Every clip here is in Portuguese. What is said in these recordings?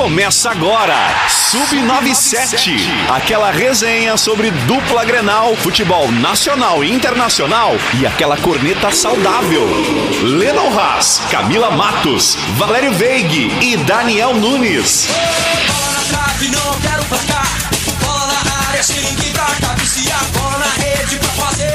Começa agora, Sub97, aquela resenha sobre dupla Grenal, futebol nacional e internacional e aquela corneta saudável. Lennon Haas, Camila Matos, Valério Veig e Daniel Nunes. Bola na trave, não quero placar. Bola na área, pra.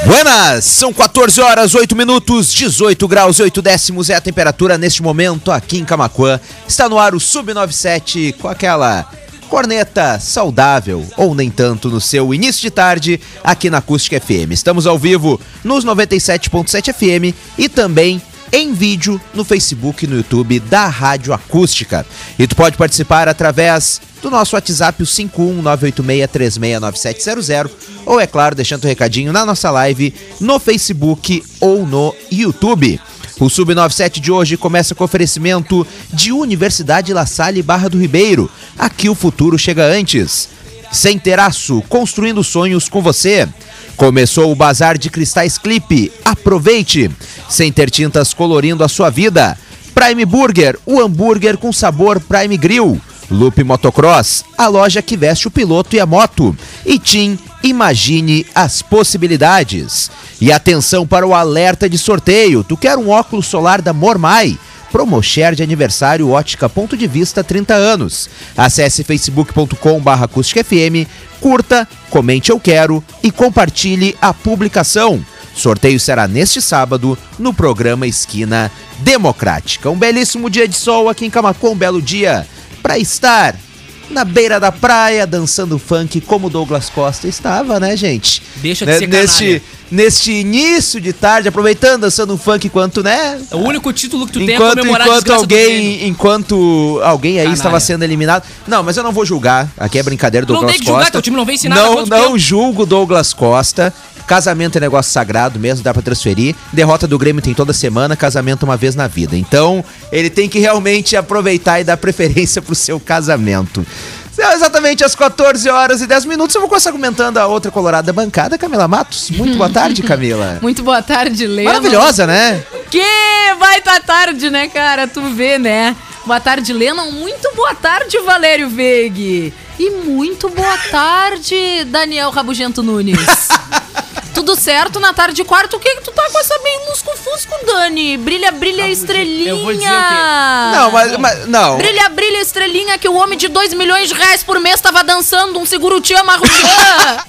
Buenas, são 14 horas, 8 minutos, 18 graus, 8 décimos é a temperatura neste momento aqui em Camacuã. Está no ar o Sub97 com aquela corneta saudável, ou nem tanto, no seu início de tarde aqui na Acústica FM. Estamos ao vivo nos 97.7 FM e também em vídeo no Facebook e no YouTube da Rádio Acústica. E tu pode participar através do nosso WhatsApp, o 51986369700, ou é claro, deixando o recadinho na nossa live no Facebook ou no YouTube. O Sub97 de hoje começa com oferecimento de Universidade La Salle Barra do Ribeiro. Aqui o futuro chega antes. Sem Teraço, construindo sonhos com você. Começou o Bazar de Cristais Clipe. Aproveite! Sem ter tintas colorindo a sua vida. Prime Burger, o hambúrguer com sabor Prime Grill. Loop Motocross, a loja que veste o piloto e a moto. E Tim, imagine as possibilidades. E atenção para o alerta de sorteio. Tu quer um óculos solar da Mormai? Promoshare de aniversário Ótica Ponto de Vista 30 anos. Acesse facebook.com barra FM, curta, comente eu quero e compartilhe a publicação. Sorteio será neste sábado no programa Esquina Democrática. Um belíssimo dia de sol aqui em Camacuã, um belo dia para estar na beira da praia dançando funk como Douglas Costa estava, né, gente? Deixa de Né, ser canalha. neste início de tarde, aproveitando dançando um funk enquanto, né? O único título que tu tem é Enquanto, comemorar a enquanto desgraça do Grêmio. alguém, enquanto alguém aí estava sendo eliminado. Não, mas eu não vou julgar. Aqui é brincadeira do Não Douglas tem que julgar, Costa. teu time não vence nada Não, não tempo? julgo Douglas Costa. Casamento é negócio sagrado mesmo, dá pra transferir. Derrota do Grêmio tem toda semana, casamento uma vez na vida. Então, ele tem que realmente aproveitar e dar preferência pro seu casamento. São exatamente às 14 horas e 10 minutos. Eu vou começar comentando a outra colorada bancada, Camila Matos. Muito boa tarde, Camila. Muito boa tarde, Leno. Maravilhosa, né? Que baita tarde, né, cara? Tu vê, né? Boa tarde, Lennon. Muito boa tarde, Valério Veig. E muito boa tarde, Daniel Rabugento Nunes. Tudo certo na tarde de quarto? O que que tu tá com essa bem lusco-fusco, Dani? Brilha, brilha, estrelinha. eu vou dizer o quê? Não, mas, mas- não. Brilha, brilha, estrelinha, que o homem de 2 milhões de reais por mês tava dançando um seguro-tia marroquã.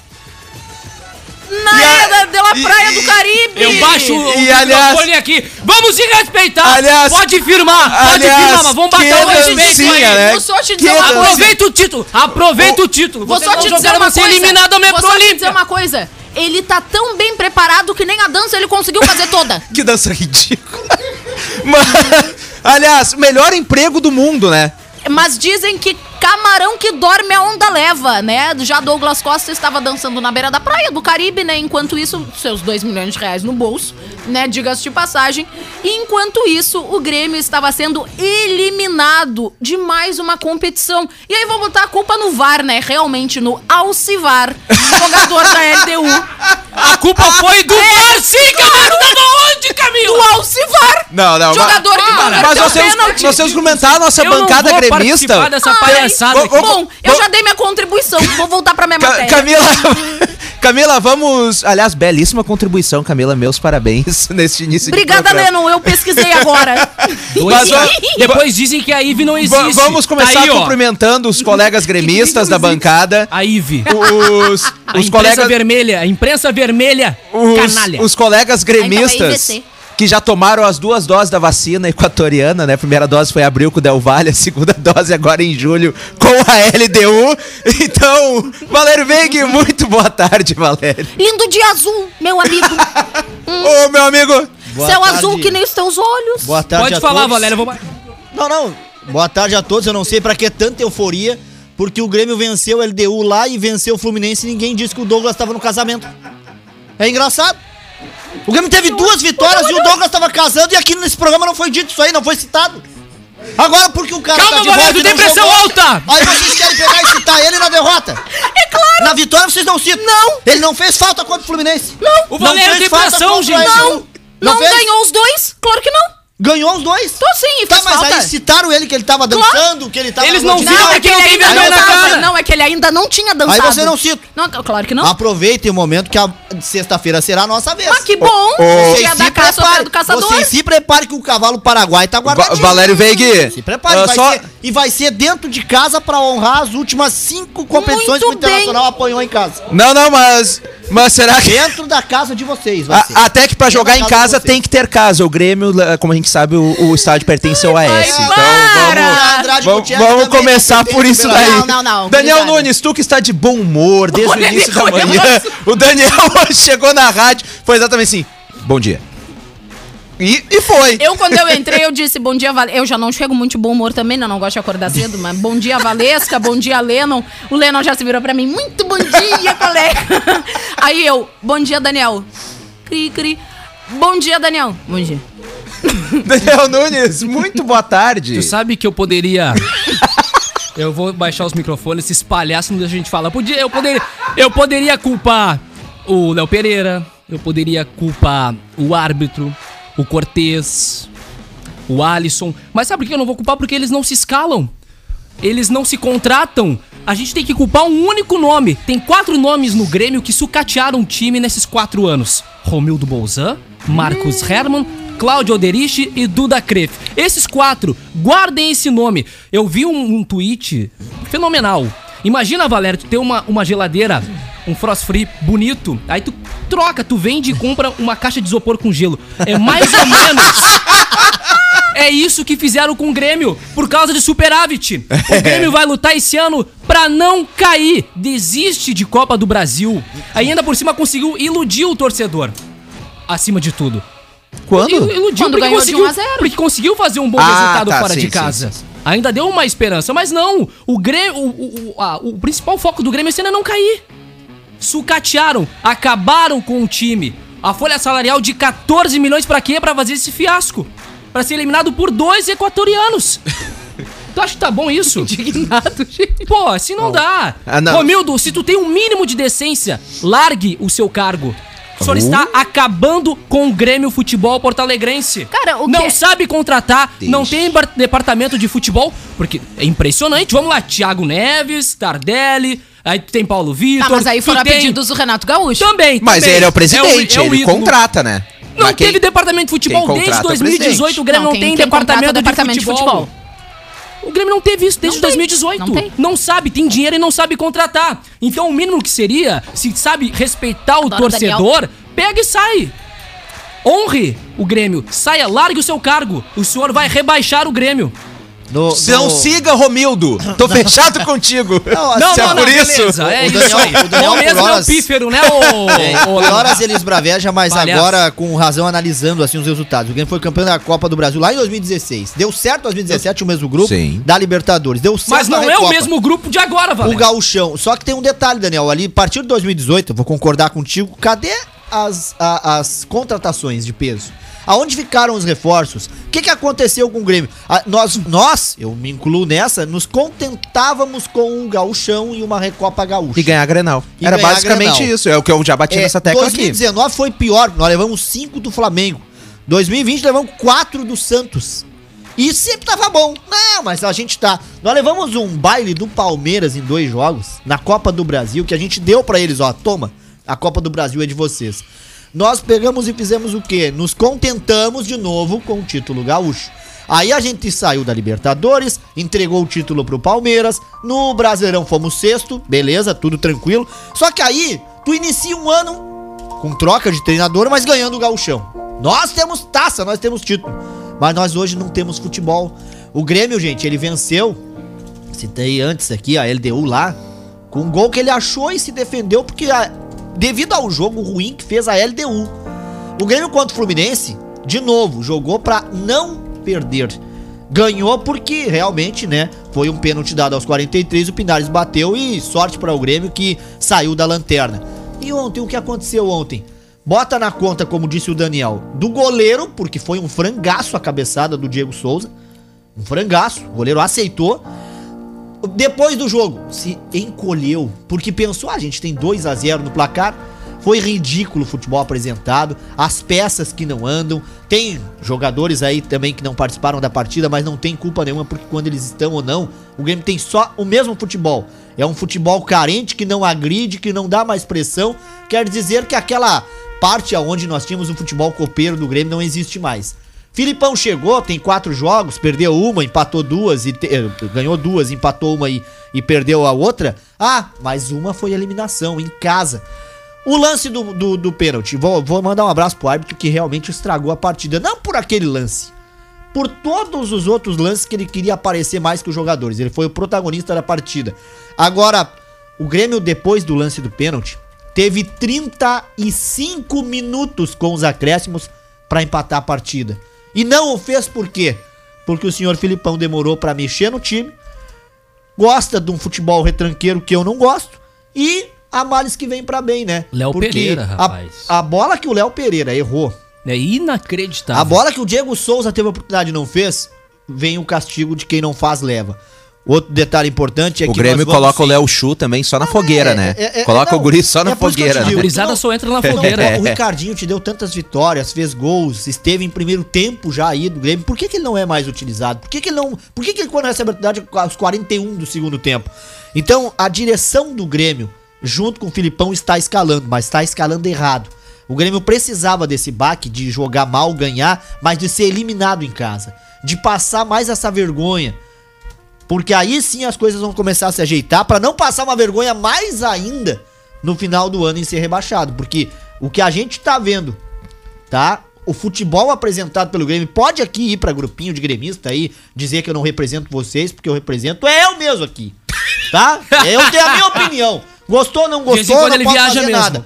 Na a- era da Praia e- do Caribe. Eu baixo o E, aliás- microfone aqui. Vamos se respeitar. Aliás- pode firmar, pode aliás, firmar, mas vamos bater o respeito aí. né? Vou só te Que dizer uma coisa. Aproveita o título, aproveita o, título. Vou Vocês só te dizer uma pra ser coisa. eliminado ao Vou só te dizer uma coisa. Ele tá tão bem preparado que nem a dança ele conseguiu fazer toda. Que dança ridícula. Mas, aliás, melhor emprego do mundo, né? Mas dizem que camarão que dorme a onda leva, né? Já Douglas Costa estava dançando na beira da praia do Caribe, né? Enquanto isso, seus 2 milhões de reais no bolso, né? Diga-se de passagem. E enquanto isso, o Grêmio estava sendo eliminado de mais uma competição. E aí vou botar a culpa no VAR, né? Realmente no Alcivar, jogador da LDU. A culpa foi do VAR, sim, Camilo. Tava onde, Do Camilo? Alcivar! Não, não. Jogador que mas, converteu mas nós temos, pênalti. nós temos que comentar a nossa Eu bancada gremista. dessa Ai, aqui. Ô, ô, Bom, eu já dei minha contribuição. Vou voltar pra minha Ca- matéria. Camila, Camila, vamos. Aliás, belíssima contribuição, Camila. Meus parabéns nesse início Obrigada, de programa. Lennon. Eu pesquisei agora. Mas Depois dizem que a Ive não existe. vamos começar Tá aí, cumprimentando os colegas gremistas da bancada. A Ive. Os, A os imprensa colegas. vermelha, a imprensa vermelha, Os, canalha. os colegas então é gremistas IVC. Que já tomaram as duas doses da vacina equatoriana, né? A primeira dose foi em abril com o Del Valle, a segunda dose agora em julho com a LDU. Então, Valério Veig, muito boa tarde, Valério. Lindo dia azul, meu amigo. Ô, meu amigo. Boa Céu tarde. azul que nem os teus olhos. Boa tarde Pode a falar, todos. Valéria. eu Vou... Não, não. Boa tarde a todos. Eu não sei pra que tanta euforia, porque o Grêmio venceu o LDU lá e venceu o Fluminense e ninguém disse que o Douglas tava no casamento. É engraçado. O Grêmio teve duas vitórias e o Douglas tava casando e aqui nesse programa não foi dito isso aí, não foi citado. Agora porque o cara Calma, tá de Valério, volta e tu tem não pressão jogou, alta! Aí vocês querem pegar e citar ele na derrota. É claro. Na vitória vocês não citam. Não. Ele não fez falta contra o Fluminense. Não. O Valério fez tem falta pressão, contra gente. Não. Não fez? ganhou os dois? Claro que não. Ganhou os dois. Tô sim, e Tá, mas falta. aí citaram ele que ele tava Claro. dançando, que ele tava... Eles não viram. Não, é que ele ainda não cara. Não, é que ele ainda não tinha dançado. Aí você não cita. Não, claro que não. Aproveitem o momento que a sexta-feira será a nossa vez. Mas que bom. Vocês Dia se da caça, preparem. do caçador. Vocês se preparem que o cavalo paraguai tá guardadinho. Va- Valério Veig, Se prepare, ah, vai só- ser- e vai ser dentro de casa pra honrar as últimas cinco competições que o Muito bem. Internacional apanhou em casa. Não, não, mas. Mas será que. Dentro da casa de vocês, vai A- ser. até que pra jogar em casa vocês. tem que ter casa. O Grêmio, lá, como a gente sabe, o, o estádio pertence ao AS. vai, Então para! vamos. Vamos, vamos começar por isso daí. Não, não, não, Daniel. Nunes, tu que está de bom humor desde o início da manhã. O Daniel chegou na rádio, foi exatamente assim. Bom dia. E, e foi. Eu, quando eu entrei, eu disse bom dia, Valesca. Eu já não chego muito de bom humor também, né? Não gosto de acordar cedo, mas bom dia, Valesca, bom dia, Lennon. O Lennon já se virou pra mim, muito bom dia, colega. Aí eu, bom dia, Daniel. Cri, cri. Bom dia, Daniel. Bom dia. Daniel Nunes, muito boa tarde. Tu sabe que eu poderia. Eu vou baixar os microfones, se espalhar, se não deixa a gente falar. Podia, eu, poderia, eu poderia culpar o Léo Pereira, eu poderia culpar o árbitro, o Cortez, o Alisson. Mas sabe por que eu não vou culpar? Porque eles não se escalam. Eles não se contratam. A gente tem que culpar um único nome. Tem quatro nomes no Grêmio que sucatearam o time nesses quatro anos: Romildo Bolzan, Marcos Herman, Cláudio Alderich e Duda Kreff. Esses quatro, guardem esse nome. Eu vi um, um tweet fenomenal. Imagina, Valério, tu ter uma, uma geladeira, um frost free bonito, aí tu troca, tu vende e compra uma caixa de isopor com gelo. É mais ou menos. É isso que fizeram com o Grêmio, por causa de superávit. O Grêmio vai lutar esse ano pra não cair. Desiste de Copa do Brasil. Ainda por cima conseguiu iludir o torcedor. Acima de tudo. Quando? Il- Iludiu Quando porque ganhou de conseguiu, 1 a 0. porque conseguiu fazer um bom Ah, resultado tá, fora sim, de sim, casa. sim, sim. Ainda deu uma esperança, mas não. O Grêmio, o, o, a- o principal foco do Grêmio esse ano é não cair. Sucatearam, acabaram com o time. A folha salarial de 14 milhões pra quê? Pra fazer esse fiasco. Pra ser eliminado por dois equatorianos. tu acha que tá bom isso? Indignado, gente. Pô, assim não dá. Ah, não. Romildo, se tu tem um mínimo de decência, largue o seu cargo. O senhor Uh. está acabando com o Grêmio Futebol Porto Alegrense. Cara, o Não que- sabe contratar, não tem departamento de futebol, porque é impressionante. Vamos lá, Thiago Neves, Tardelli, aí tem Paulo Vitor. Tá, mas aí foram tem- pedidos do Renato Gaúcho. Também, Mas também. ele é o presidente, é o ele ídolo. contrata, né? Não Mas quem- teve departamento de futebol desde é o 2018. presidente. O Grêmio não, quem- tem quem departamento, é o departamento de de futebol. O Grêmio não teve isso desde Não tem. 2018. Não tem. sabe, tem dinheiro e não sabe contratar. Então o mínimo que seria, se sabe respeitar o Adoro torcedor, pega e sai. Honre o Grêmio. Saia, largue o seu cargo. O senhor vai rebaixar o Grêmio. No, Não no- siga, Romildo. Tô fechado contigo. Não, é não, não, por isso, beleza. É o isso Daniel- aí. o Daniel mesmo por é o horas- pífero, né, ô... É, ô- por horas eles braveja, mas Palhaço. agora com razão analisando assim os resultados. O Grêmio foi campeão da Copa do Brasil lá em 2016. Deu certo em 2017 o mesmo grupo Sim. da Libertadores. Deu certo Mas não é o mesmo grupo de agora, o Valério. gauchão. Só que tem um detalhe, Daniel. Ali, a partir de 2018, eu vou concordar contigo. Cadê as, a- as contratações de peso? Aonde ficaram os reforços? O que, que aconteceu com o Grêmio? A- nós, nós, eu me incluo nessa, nos contentávamos com um gauchão e uma Recopa Gaúcha. E ganhar Grenal. E Era basicamente Grenal. isso. É o que eu já bati É, nessa tecla aqui. 2019 foi pior, nós levamos 5 do Flamengo. 2020 levamos 4 do Santos. E sempre tava bom. Não, mas a gente tá. Nós levamos um baile do Palmeiras em dois jogos, na Copa do Brasil, que a gente deu pra eles, ó, toma, a Copa do Brasil é de vocês. Nós pegamos e fizemos o quê? Nos contentamos de novo com o título gaúcho. Aí a gente saiu da Libertadores, entregou o título pro Palmeiras, no Brasileirão fomos sexto, beleza, tudo tranquilo. Só que aí, tu inicia um ano com troca de treinador, mas ganhando o gauchão. Nós temos taça, nós temos título. Mas nós hoje não temos futebol. O Grêmio, gente, ele venceu. Citei antes aqui a LDU lá. Com um gol que ele achou e se defendeu, porque a- devido ao jogo ruim que fez a LDU. O Grêmio contra o Fluminense, de novo, jogou pra não perder. Ganhou porque realmente, né, foi um pênalti dado aos 43, o Pinares bateu e sorte para o Grêmio que saiu da lanterna. E ontem, o que aconteceu ontem? Bota na conta, como disse o Daniel, do goleiro, porque foi um frangaço a cabeçada do Diego Souza. Um frangaço, o goleiro aceitou. Depois do jogo, se encolheu, porque pensou, ah, a gente tem 2 a 0 no placar. Foi ridículo o futebol apresentado, as peças que não andam. Tem jogadores aí também que não participaram da partida, mas não tem culpa nenhuma porque quando eles estão ou não, o Grêmio tem só o mesmo futebol. É um futebol carente que não agride, que não dá mais pressão. Quer dizer que aquela parte aonde nós tínhamos o futebol copeiro do Grêmio não existe mais. Filipão chegou, tem quatro jogos, perdeu uma, empatou duas e te- eh, ganhou duas, empatou uma e, e perdeu a outra. Ah, mas uma foi eliminação em casa. O lance do, do, do pênalti, vou, vou mandar um abraço pro árbitro que realmente estragou a partida. Não por aquele lance, por todos os outros lances que ele queria aparecer mais que os jogadores. Ele foi o protagonista da partida. Agora, o Grêmio, depois do lance do pênalti, teve 35 minutos com os acréscimos pra empatar a partida. E não o fez por quê? Porque o senhor Filipão demorou pra mexer no time, gosta de um futebol retranqueiro que eu não gosto e há males que vem pra bem, né? Léo Porque Pereira, a- rapaz. A, bola que o Léo Pereira errou, É inacreditável. a bola que o Diego Souza teve a oportunidade e não fez, vem o castigo de quem não faz leva. Outro detalhe importante é O que Grêmio nós vamos coloca o Léo Chu também só na Não, fogueira, é, né? é, é, coloca não, o guri só na é fogueira. digo, né? A gurizada Não, só entra na Não, fogueira. É. O Ricardinho te deu tantas vitórias, fez gols, esteve em primeiro tempo já aí do Grêmio. Por que, que ele não é mais utilizado? Por que, que ele não. Por que, que ele quando recebe a oportunidade aos 41 do segundo tempo? Então, a direção do Grêmio, junto com o Filipão, está escalando, mas está escalando errado. O Grêmio precisava desse baque de jogar mal, ganhar, mas de ser eliminado em casa. De passar mais essa vergonha. Porque aí sim as coisas vão começar a se ajeitar pra não passar uma vergonha mais ainda no final do ano em ser rebaixado. Porque o que a gente tá vendo, tá? O futebol apresentado pelo Grêmio pode aqui ir pra grupinho de gremista aí, dizer que eu não represento vocês, porque eu represento é eu mesmo aqui. Tá? Eu tenho a minha opinião. Gostou ou não gostou, não ele posso viaja fazer mesmo. nada.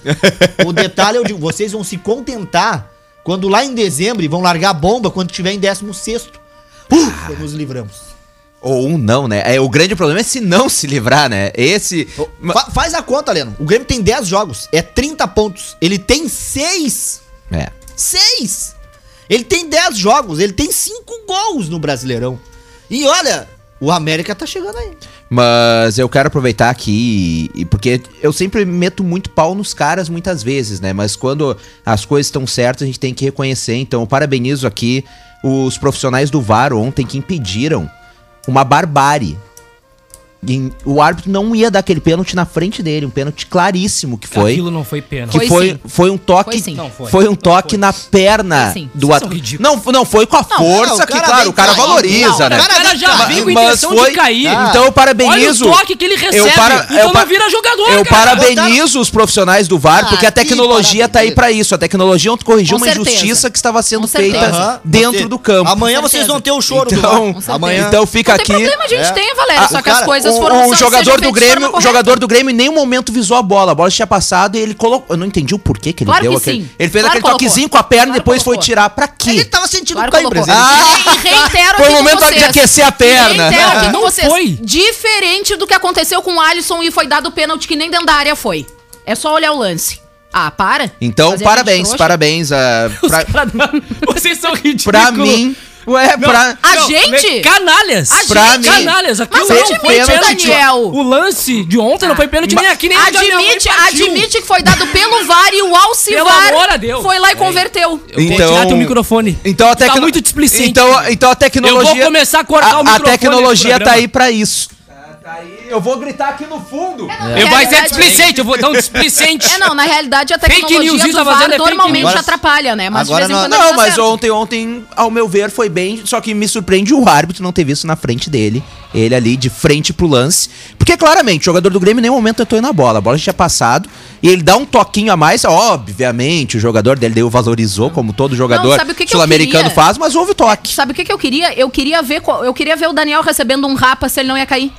O detalhe é o de vocês vão se contentar quando lá em dezembro vão largar a bomba quando tiver em 16 Ufa, nos livramos. Ou um não, né? É, o grande problema é se não se livrar, né? Esse. Fa- faz a conta, Leno. O Grêmio tem 10 jogos, é 30 pontos. Ele tem 6. É. 6! Ele tem 10 jogos, ele tem 5 gols no Brasileirão. E olha, o América tá chegando aí. Mas eu quero aproveitar aqui, porque eu sempre meto muito pau nos caras muitas vezes, né? Mas quando as coisas estão certas, a gente tem que reconhecer. Então, eu parabenizo aqui os profissionais do VAR ontem que impediram uma barbárie. E o árbitro não ia dar aquele pênalti na frente dele, um pênalti claríssimo que foi. Aquilo não foi pênalti. Que Foi foi, sim. foi um toque. Foi sim. Não foi. Foi um Não toque foi. na perna do atleta. ridículos. Não, não foi com a força não, o que, cara claro, o cara valoriza, Não, né? O cara já Mas- veio com mas intenção foi- de cair. Ah. Então eu parabenizo. Olha o toque que ele recebe. Eu para- então eu não vira jogador, Eu cara. parabenizo os profissionais do VAR, Ah, porque a tecnologia tá aí pra isso. A tecnologia corrigiu Com uma certeza. injustiça que estava sendo feita dentro do campo. Amanhã vocês vão ter o choro do Então- VAR. Amanhã. Então fica Não tem aqui. problema, a gente É. tem, Valério. Ah, só que as cara- coisas o, foram o sejam jogador do Grêmio, o jogador do Grêmio em nenhum momento visou a bola. A bola tinha passado e ele colocou. Eu não entendi o porquê que ele Claro deu que aquele. sim. Ele fez Claro aquele que colocou. toquezinho com a perna e Claro depois que foi colocou. tirar. Pra quê? Ele tava sentindo Claro o colocou. presidente. Ah! E reitero Foi o momento de aquecer a perna. Reitero Não vocês. foi. Diferente do que aconteceu com o Alisson e foi dado o pênalti que nem dentro da área foi. É só olhar o lance. Ah, para. Então, Fazer parabéns, parabéns. ah, Os pra, Vocês são ridículos. pra mim. Ué, Não, pra. A não, gente? Canalhas. A Pra gente? mim- Canalhas. Aquilo Mas não admite, foi pênalti. Daniel. O lance de ontem não foi pênalti nem aqui, nem Admite, admite que foi dado pelo VAR e o Pelo Alcivar amor a Deus. foi lá e converteu. Eu vou Então- tirar teu microfone. Então a Tá tecno... muito displicente. Então, então a tecnologia. Eu vou começar a cortar o a, a microfone tecnologia nesse tá aí pra isso. Tá aí. Eu vou gritar aqui no fundo. Eu vai ser displicente, eu vou dar um displicente. É, não, na realidade a Fake tecnologia news, isso do tá VAR fazendo é fake normalmente news. atrapalha, né? Mas Agora de vez em não- Não, tá mas certa. ontem, ontem, ao meu ver, foi bem. Só que me surpreende o árbitro não ter visto na frente dele. Ele ali de frente pro lance. Porque claramente, o jogador do Grêmio em nenhum momento tentou ir na bola. A bola já tinha passado. E ele dá um toquinho a mais. Obviamente, o jogador dele deu valorizou, como todo jogador que que sul-americano faz, mas houve o toque. Sabe o que, que eu queria? Eu queria ver eu queria ver o Daniel recebendo um rapa se ele não ia cair.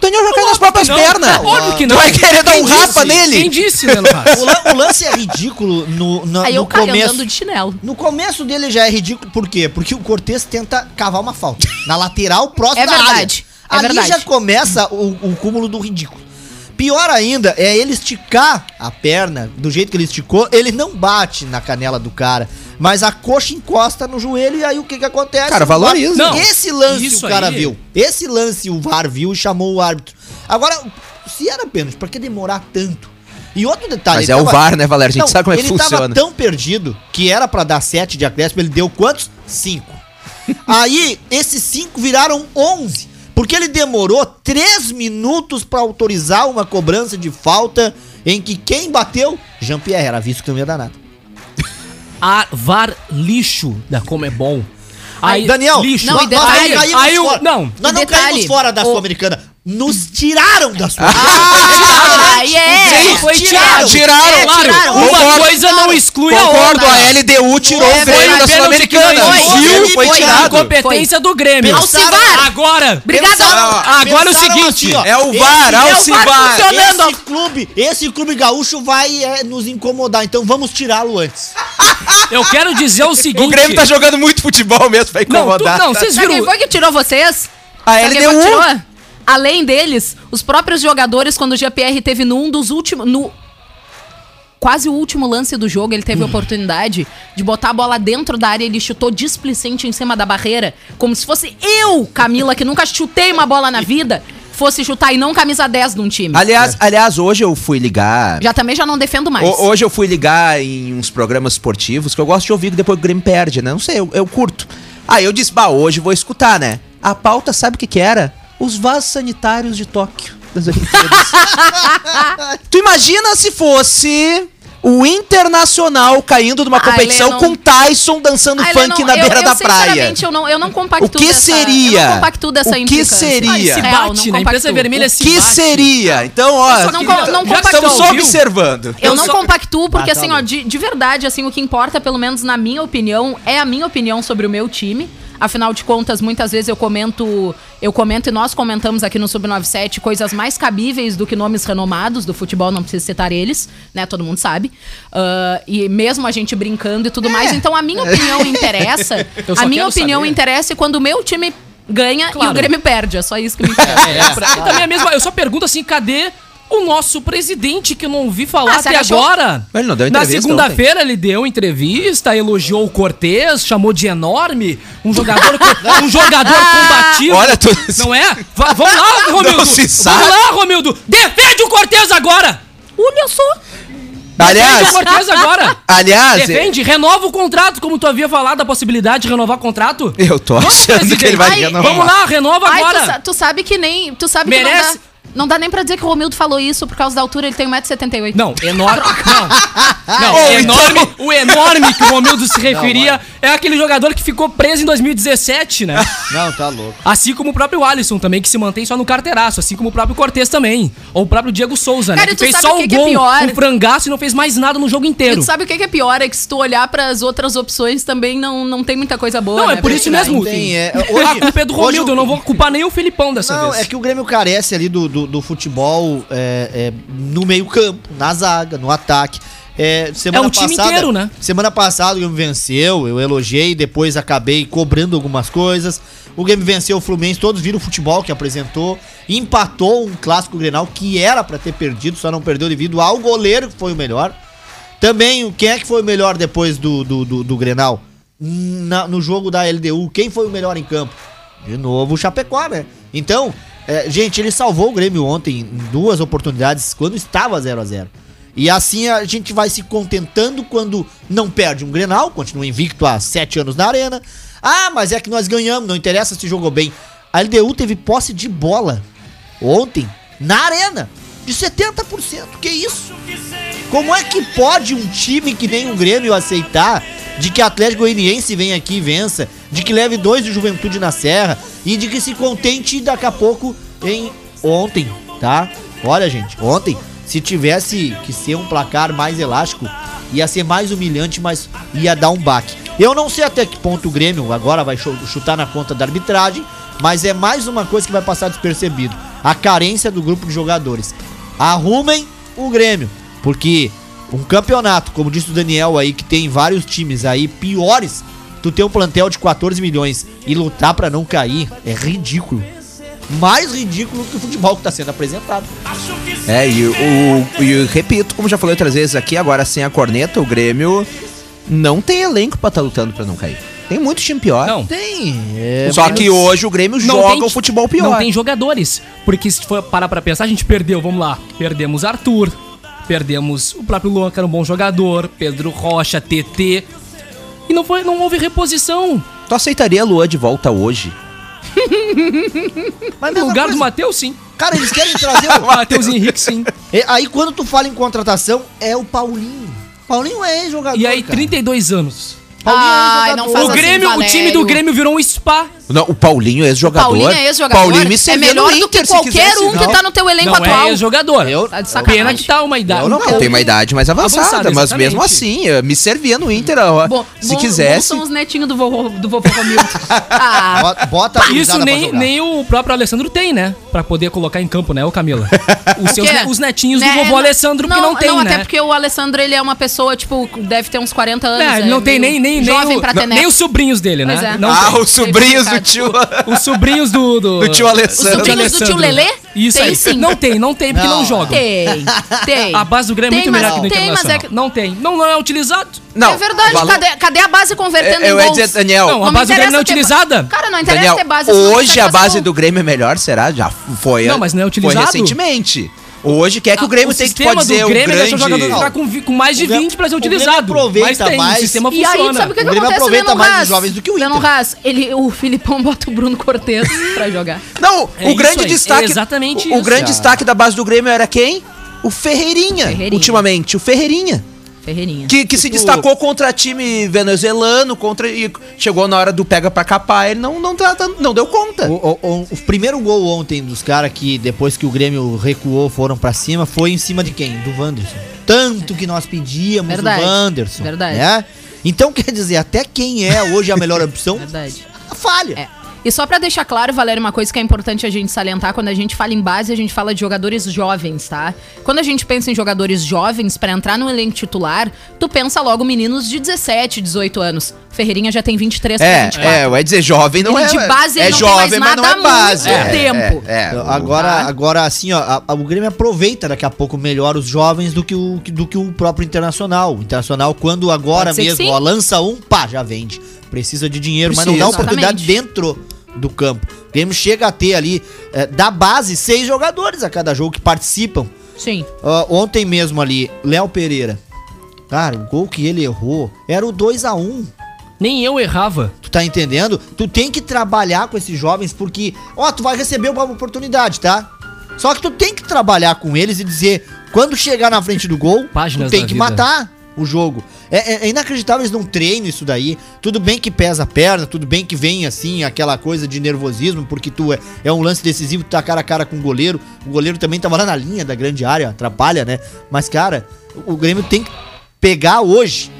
O Daniel já caiu nas próprias Não, pernas. Óbvio que Tu não. vai querer dar um rapa nele? Quem disse? O, lan- o lance é ridículo no, Aí no eu começo. andando de chinelo. No começo dele já é ridículo, por quê? Porque o Cortez tenta cavar uma falta. Na lateral, próximo É da área. verdade, é Ali verdade. já começa o, o cúmulo do ridículo. Pior ainda é ele esticar a perna do jeito que ele esticou. Ele não bate na canela do cara, mas a coxa encosta no joelho e aí o que que acontece? Cara, valoriza. Não, Esse lance isso o cara aí- viu. Esse lance o VAR viu e chamou o árbitro. Agora, se era pênalti, por que demorar tanto? E outro detalhe. Mas é o VAR, né, Valério? A gente sabe como é que ele tava funciona. tão perdido que era pra dar 7 de acréscimo, ele deu quantos? 5. Aí, esses 5 viraram 11. Porque ele demorou 3 minutos pra autorizar uma cobrança de falta em que quem bateu? Jean-Pierre, era visto que não ia dar nada. A VAR lixo da Comebol. Aí, Daniel, lixo. Não, nós, não caímos aí fora. não. Nós não detalhe, caímos fora da Sul-Americana. Nos tiraram da sul Ah, é. Sim, foi tiraram. Tiraram, É, Claro, tiraram. uma Concordo. coisa não exclui a Concordo, outra. a LDU tirou É, o Grêmio foi da Sul-Americana. Viu? Foi Foi tirado. Incompetência do Grêmio. Alcivar. Agora. Pensaram- Agora é o seguinte, assim, ó, É o VAR, é o Alcivar. VAR funcionando. Esse clube, esse clube gaúcho vai é, nos incomodar, então vamos tirá-lo antes. eu quero dizer o seguinte. O Grêmio tá jogando muito futebol mesmo, vai Não, tu, incomodar. não, vocês Sabe quem viram. foi que tirou vocês? A foi LDU. Além deles, os próprios jogadores, quando o GPR teve num dos últimos. No quase o último lance do jogo, ele teve a oportunidade de botar a bola dentro da área. Ele chutou displicente em cima da barreira, como se fosse eu, Camila, que nunca chutei uma bola na vida, fosse chutar e não camisa 10 de um time. Aliás, aliás, hoje eu fui ligar. Já também já não defendo mais. Ho- Hoje eu fui ligar em uns programas esportivos que eu gosto de ouvir que depois o Grêmio perde, né? Não sei, eu, eu curto. Aí eu disse, bah, hoje vou escutar, né? A pauta, sabe o que que era? Os vasos sanitários de Tóquio das Olimpíadas. tu imagina se fosse o Internacional caindo numa competição com Tyson dançando Ah, funk não, na eu- beira eu, da praia. Eu não, eu não compactuo O que dessa, Eu seria? não compactuo dessa O que seria? Ah, se Real, bate, não na imprensa compactuo. vermelha O se que bate. seria? Então, ó, Eu não, não já estamos só observando. Eu Eu não só- compactuo porque, Ah, tá assim, ó, de, de verdade, assim, o que importa, pelo menos na minha opinião, é a minha opinião sobre o meu time. Afinal de contas, muitas vezes eu comento, eu comento e nós comentamos aqui no Sub97 coisas mais cabíveis do que nomes renomados do futebol, não preciso citar eles, né? Todo mundo sabe. Ah, e mesmo a gente brincando e tudo mais. Então a minha opinião interessa. Eu a minha opinião saber. interessa quando o meu time ganha e Claro. o Grêmio perde. É só isso que me interessa. É, é, mim também é a mesma. Eu só pergunto assim, cadê o nosso presidente que eu não ouvi falar Ah, até achou- agora? Ele não deu Na segunda-feira ele deu entrevista, elogiou o Cortez, chamou de enorme, um jogador, um jogador combativo. Olha, tu- Não é? Va- vamos lá, Romildo. Não se sabe. Vamos lá, Romildo. Defende o Cortez agora. Olha só. Defende Aliás, o Cortez agora. aliás, Defende, renova o contrato, como tu havia falado, a possibilidade de renovar o contrato. eu tô Vamos, achando que ele vai Ai, renovar. Vamos lá, renova Ai, tu, agora. sa- tu sabe que nem. Tu sabe que não Merece? dá. Não dá nem pra dizer que o Romildo falou isso por causa da altura, ele tem 1,78m. Não, enorme. Não, não Ou enorme, o enorme que o Romildo se referia é aquele jogador que ficou preso em 2017, né? Não, tá louco. Assim como o próprio Alisson também, que se mantém só no carteiraço. Assim como o próprio Cortez também. Ou o próprio Diego Souza, Cara, né? e Que tu fez sabe só o que é gol, pior? um frangaço e não fez mais nada no jogo E inteiro. tu sabe o que é pior? É que se tu olhar pras outras opções também não, não tem muita coisa boa. Não, né, é por pra isso tirar. mesmo. tem, é, a hoje- culpa é do Romildo, eu não vou culpar nem o Filipão dessa Não, vez. é que o Grêmio carece ali do, do, do futebol é, é, no meio campo, na zaga, no ataque. É, semana É um time inteiro, né? Semana passada o Grêmio venceu, eu elogiei, depois acabei cobrando algumas coisas. O Grêmio venceu o Fluminense, todos viram o futebol que apresentou. Empatou um clássico Grenal que era pra ter perdido, só não perdeu devido ao goleiro que foi o melhor. Também, o- quem é que foi o melhor depois do, do, do, do Grenal? Na- no jogo da LDU, quem foi o melhor em campo? De novo o Chapecó, né? Então, é, gente, ele salvou o Grêmio ontem em duas oportunidades quando estava 0 a 0 E assim a gente vai se contentando quando não perde um Grenal, continua invicto há sete anos na arena. Ah, mas é que nós ganhamos, não interessa se jogou bem. A LDU teve posse de bola ontem na arena de 70%. Que isso? Como é que pode um time que nem o Grêmio aceitar de que Atlético Goianiense venha aqui e vença, de que leve dois de Juventude na Serra e de que se contente daqui a pouco em ontem, tá? Olha, gente, ontem, se tivesse que ser um placar mais elástico, ia ser mais humilhante, mas ia dar um baque. Eu não sei até que ponto o Grêmio agora vai chu- chutar na conta da arbitragem, mas é mais uma coisa que vai passar despercebido. A carência do grupo de jogadores. Arrumem o Grêmio, porque um campeonato, como disse o Daniel aí, que tem vários times aí piores, tu ter um plantel de 14 milhões e lutar pra não cair é ridículo. Mais ridículo que o futebol que tá sendo apresentado. É, e o, e eu repito, como já falei outras vezes aqui, agora sem a corneta, o Grêmio não tem elenco pra estar lutando pra não cair. Tem muito time pior. Não. Tem. É, Só que hoje o Grêmio Não joga tem- o futebol pior. Não tem jogadores. Porque se for parar pra pensar, a gente perdeu, vamos lá. Perdemos Arthur, Perdemos o próprio Luan, que era um bom jogador, Pedro Rocha, TT. E não, foi, não houve reposição. Tu aceitaria a Luan de volta hoje? Mas No lugar coisa. do Matheus, sim. Cara, eles querem trazer O. Matheus Henrique, sim. E Aí quando tu fala em contratação, é o Paulinho. Paulinho é ex-jogador, E aí, cara. 32 anos. Paulinho é Ai, ex-jogador. não faz O assim, Grêmio, o time do Grêmio virou um spa. Não, o Paulinho é ex-jogador. Paulinho é ex-jogador. Paulinho me é melhor no do que qualquer um que Não. tá no teu elenco Não atual. é jogador. Eu- Tá de sacanagem. Pena que tá uma idade. Eu não Não, tem uma idade mais avançada, Avançada, mas mesmo assim, eh, me servia no Inter, ó, Bom, se bom- quisesse. bom são os netinhos do vovô, do vovô Romildo. ah, Bota, a Isso nem, jogar. nem o próprio Alessandro tem, né? Pra poder colocar em campo, né, ô Camila? Os, seus, os netinhos né, do vovô não- Alessandro que não tem, não, né? até porque o Alessandro, ele é uma pessoa, tipo, deve ter uns 40 anos. É, ele não é tem nem, nem, nem, o- não- nem os sobrinhos dele, né? É. Não ah, os sobrinhos do tio. Os sobrinhos do... Do, Do tio Os Alessandro. sobrinhos do tio. Lelê? Isso tem aí. sim. Não tem, não tem, porque não, Não. jogam. Tem, tem. A base do Grêmio é Tem, muito melhor mas- que do tem, mas é que- Não tem. Não, não é utilizado. Não, é verdade, valor- cadê, cadê a base convertendo É, em eu ia gols? dizer, Daniel, Não, a base do Grêmio não é interessa ter- utilizada. Cara, não interessa Daniel, ter base. hoje a base gol. do Grêmio é melhor, será? Já foi. Não, mas não é Foi utilizado. recentemente. Hoje quer que o Ah, Grêmio tem que sistema pode ser do o Grêmio grande... deixa o jogador ficar com, com mais de O Grêmio- 20 pra ser o Grêmio utilizado. aproveita mas tem, mais- o sistema E aí, funciona. sabe o que, O que Grêmio acontece, aproveita mais os jovens do que o Inter. Lennon Haas, ele, o Filipão bota o Bruno Cortez pra jogar. Não, É o grande aí, destaque... é exatamente o, o isso. grande Ah. destaque da base do Grêmio era quem? O Ferreirinha, Ferreirinha. ultimamente. O Ferreirinha. Ferreirinha. Que, que se destacou contra time venezuelano, contra e chegou na hora do pega pra capar, ele não, não, tá- não deu conta. O, o- o- o primeiro gol ontem dos caras que depois que o Grêmio recuou foram pra cima foi em cima de quem? Do Wanderson. Tanto que nós pedíamos Verdade. o Wanderson. Verdade. Né? Então quer dizer, até quem é hoje a melhor opção Verdade. falha. É. E só pra deixar claro, Valério, uma coisa que é importante a gente salientar, quando a gente fala em base, a gente fala de jogadores jovens, tá? Quando a gente pensa em jogadores jovens, pra entrar no elenco titular, tu pensa logo meninos de 17, 18 anos. Ferreirinha já tem 23 pra É, 24. é, vai dizer jovem não Ele é. de base, é ele não tem jovem, mais mas não nada é há base. muito é, tempo. É, é. Então, Agora, agora assim, ó, a- a- o Grêmio aproveita daqui a pouco melhor os jovens do que o, do que o próprio Internacional. O Internacional, quando agora mesmo ó, lança um, pá, já vende. Precisa de dinheiro, mas não dá Precisa. oportunidade Exatamente. dentro do campo. O Grêmio chega a ter ali, é, da base, seis jogadores a cada jogo que participam. Sim. Ó, ontem mesmo ali, Léo Pereira. Cara, o gol que ele errou era o 2 a 1 Nem eu errava. Tu tá entendendo? Tu tem que trabalhar com esses jovens porque, ó, tu vai receber uma oportunidade, tá? Só que tu tem que trabalhar com eles e dizer, quando chegar na frente do gol, Páginas tu tem que vida. matar o jogo. É, é- é inacreditável eles não treinam isso daí. Tudo bem que pesa a perna, tudo bem que vem assim, aquela coisa de nervosismo, porque tu é, é um lance decisivo, tu tá cara a cara com o goleiro. O goleiro também tava lá na linha da grande área, atrapalha, né? Mas, cara, o Grêmio tem que pegar hoje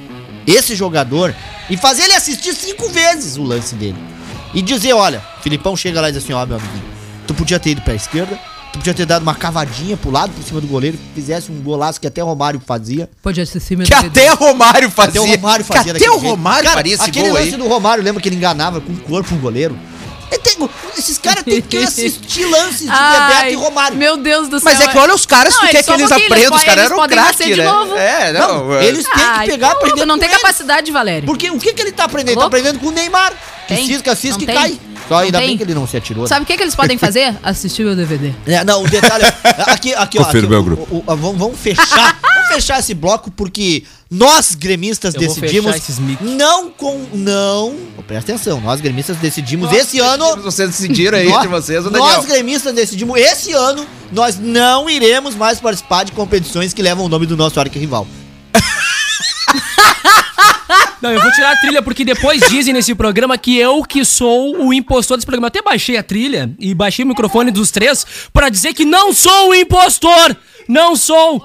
esse jogador e fazer ele assistir cinco vezes o lance dele. E dizer, olha, Filipão chega lá e diz assim, ó, meu amiguinho, tu podia ter ido pra esquerda, podia ter dado uma cavadinha pro lado, por cima do goleiro, fizesse um golaço que até Romário fazia. Pode assistir meu Que até Romário fazia. Até o Romário fazia Que até o jeito. Romário Cara, faria esse aquele gol lance aí. do Romário, lembra que ele enganava com o corpo um goleiro? Tem- esses caras têm que assistir lances de Bebeto e Romário. Meu Deus do céu. Mas é que olha os caras, Não, tu quer que eles aprendam, os caras eram craque, de né? novo. É, não. Não, é. eles têm Ai, que pegar, aprender não tem capacidade, Valério. Porque o que, que ele tá aprendendo? Louco? Tá aprendendo com o Neymar. Que cisca, cisca e tem. cai. Só Não ainda tem. bem que ele não se atirou. né? Sabe o que, que eles podem fazer? Assistir meu DVD. É, não, o detalhe. é- aqui, aqui, ó. Aqui, meu o- grupo. o- o- vamos, vamos fechar. vamos fechar esse bloco porque nós gremistas Eu decidimos. Não com. Não. Presta atenção, nós gremistas decidimos esse ano. Vocês decidiram aí nós, entre vocês, o Daniel. nós gremistas decidimos esse ano. Nós não iremos mais participar de competições que levam o nome do nosso arquirrival. Não, eu vou tirar a trilha porque depois dizem nesse programa que eu que sou o impostor desse programa. Eu até baixei a trilha e baixei o microfone dos três pra dizer que não sou o impostor! Não sou!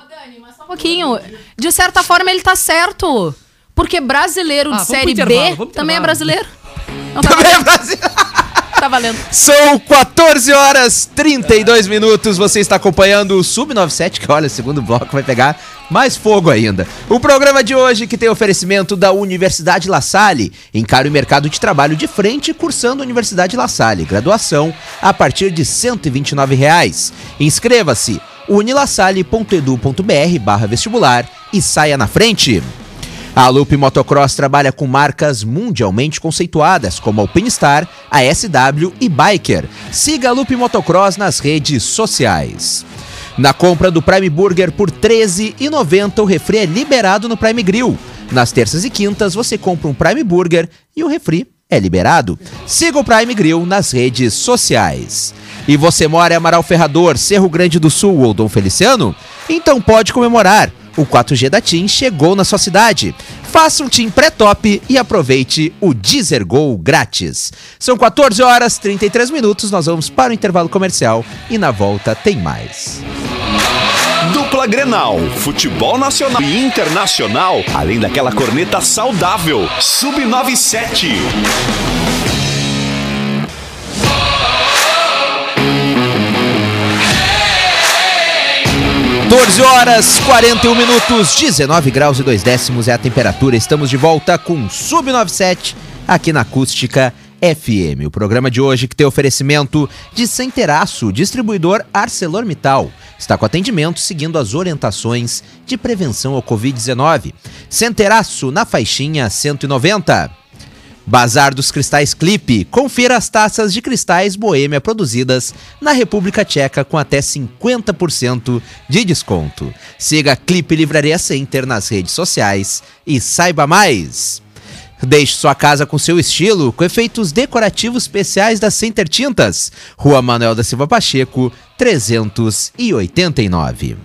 Só um pouquinho. De certa forma, ele tá certo. Porque brasileiro Ah, de vamos pro Série intervalo, B vamos pro também é intervalo. brasileiro. Não tá Também é valendo. Tá valendo. São 14 horas 32 minutos. Você está acompanhando o Sub97, que olha, segundo bloco vai pegar mais fogo ainda. O programa de hoje que tem oferecimento da Universidade La Salle. Encare o mercado de trabalho de frente cursando Universidade La Salle. Graduação a partir de 129 reais. Inscreva-se unilasalle.edu.br barra vestibular e saia na frente. A Loop Motocross trabalha com marcas mundialmente conceituadas, como Alpinestar, a SW e Biker. Siga a Loop Motocross nas redes sociais. Na compra do Prime Burger por R$ 13,90, o refri é liberado no Prime Grill. Nas terças e quintas, você compra um Prime Burger e o refri é liberado. Siga o Prime Grill nas redes sociais. E você mora em Amaral Ferrador, Cerro Grande do Sul ou Dom Feliciano? Então pode comemorar. O 4G da TIM chegou na sua cidade. Faça um TIM pré-top e aproveite o Deezer Go grátis. São 14 horas 33 minutos, nós vamos para o intervalo comercial e na volta tem mais. Dupla Grenal, futebol nacional e internacional, além daquela corneta saudável. Sub97. 14 horas 41 minutos, 19 graus e 2 décimos é a temperatura. Estamos de volta com Sub 97 aqui na Acústica FM. O programa de hoje que tem oferecimento de Centeraço, distribuidor ArcelorMittal. Está com atendimento seguindo as orientações de prevenção ao Covid-19. Centeraço na faixinha 190. Bazar dos Cristais Clipe. Confira as taças de cristais Boêmia produzidas na República Tcheca com até 50% de desconto. Siga Clipe Livraria Center nas redes sociais e saiba mais. Deixe sua casa com seu estilo, com efeitos decorativos especiais da Center Tintas. Rua Manuel da Silva Pacheco, 389.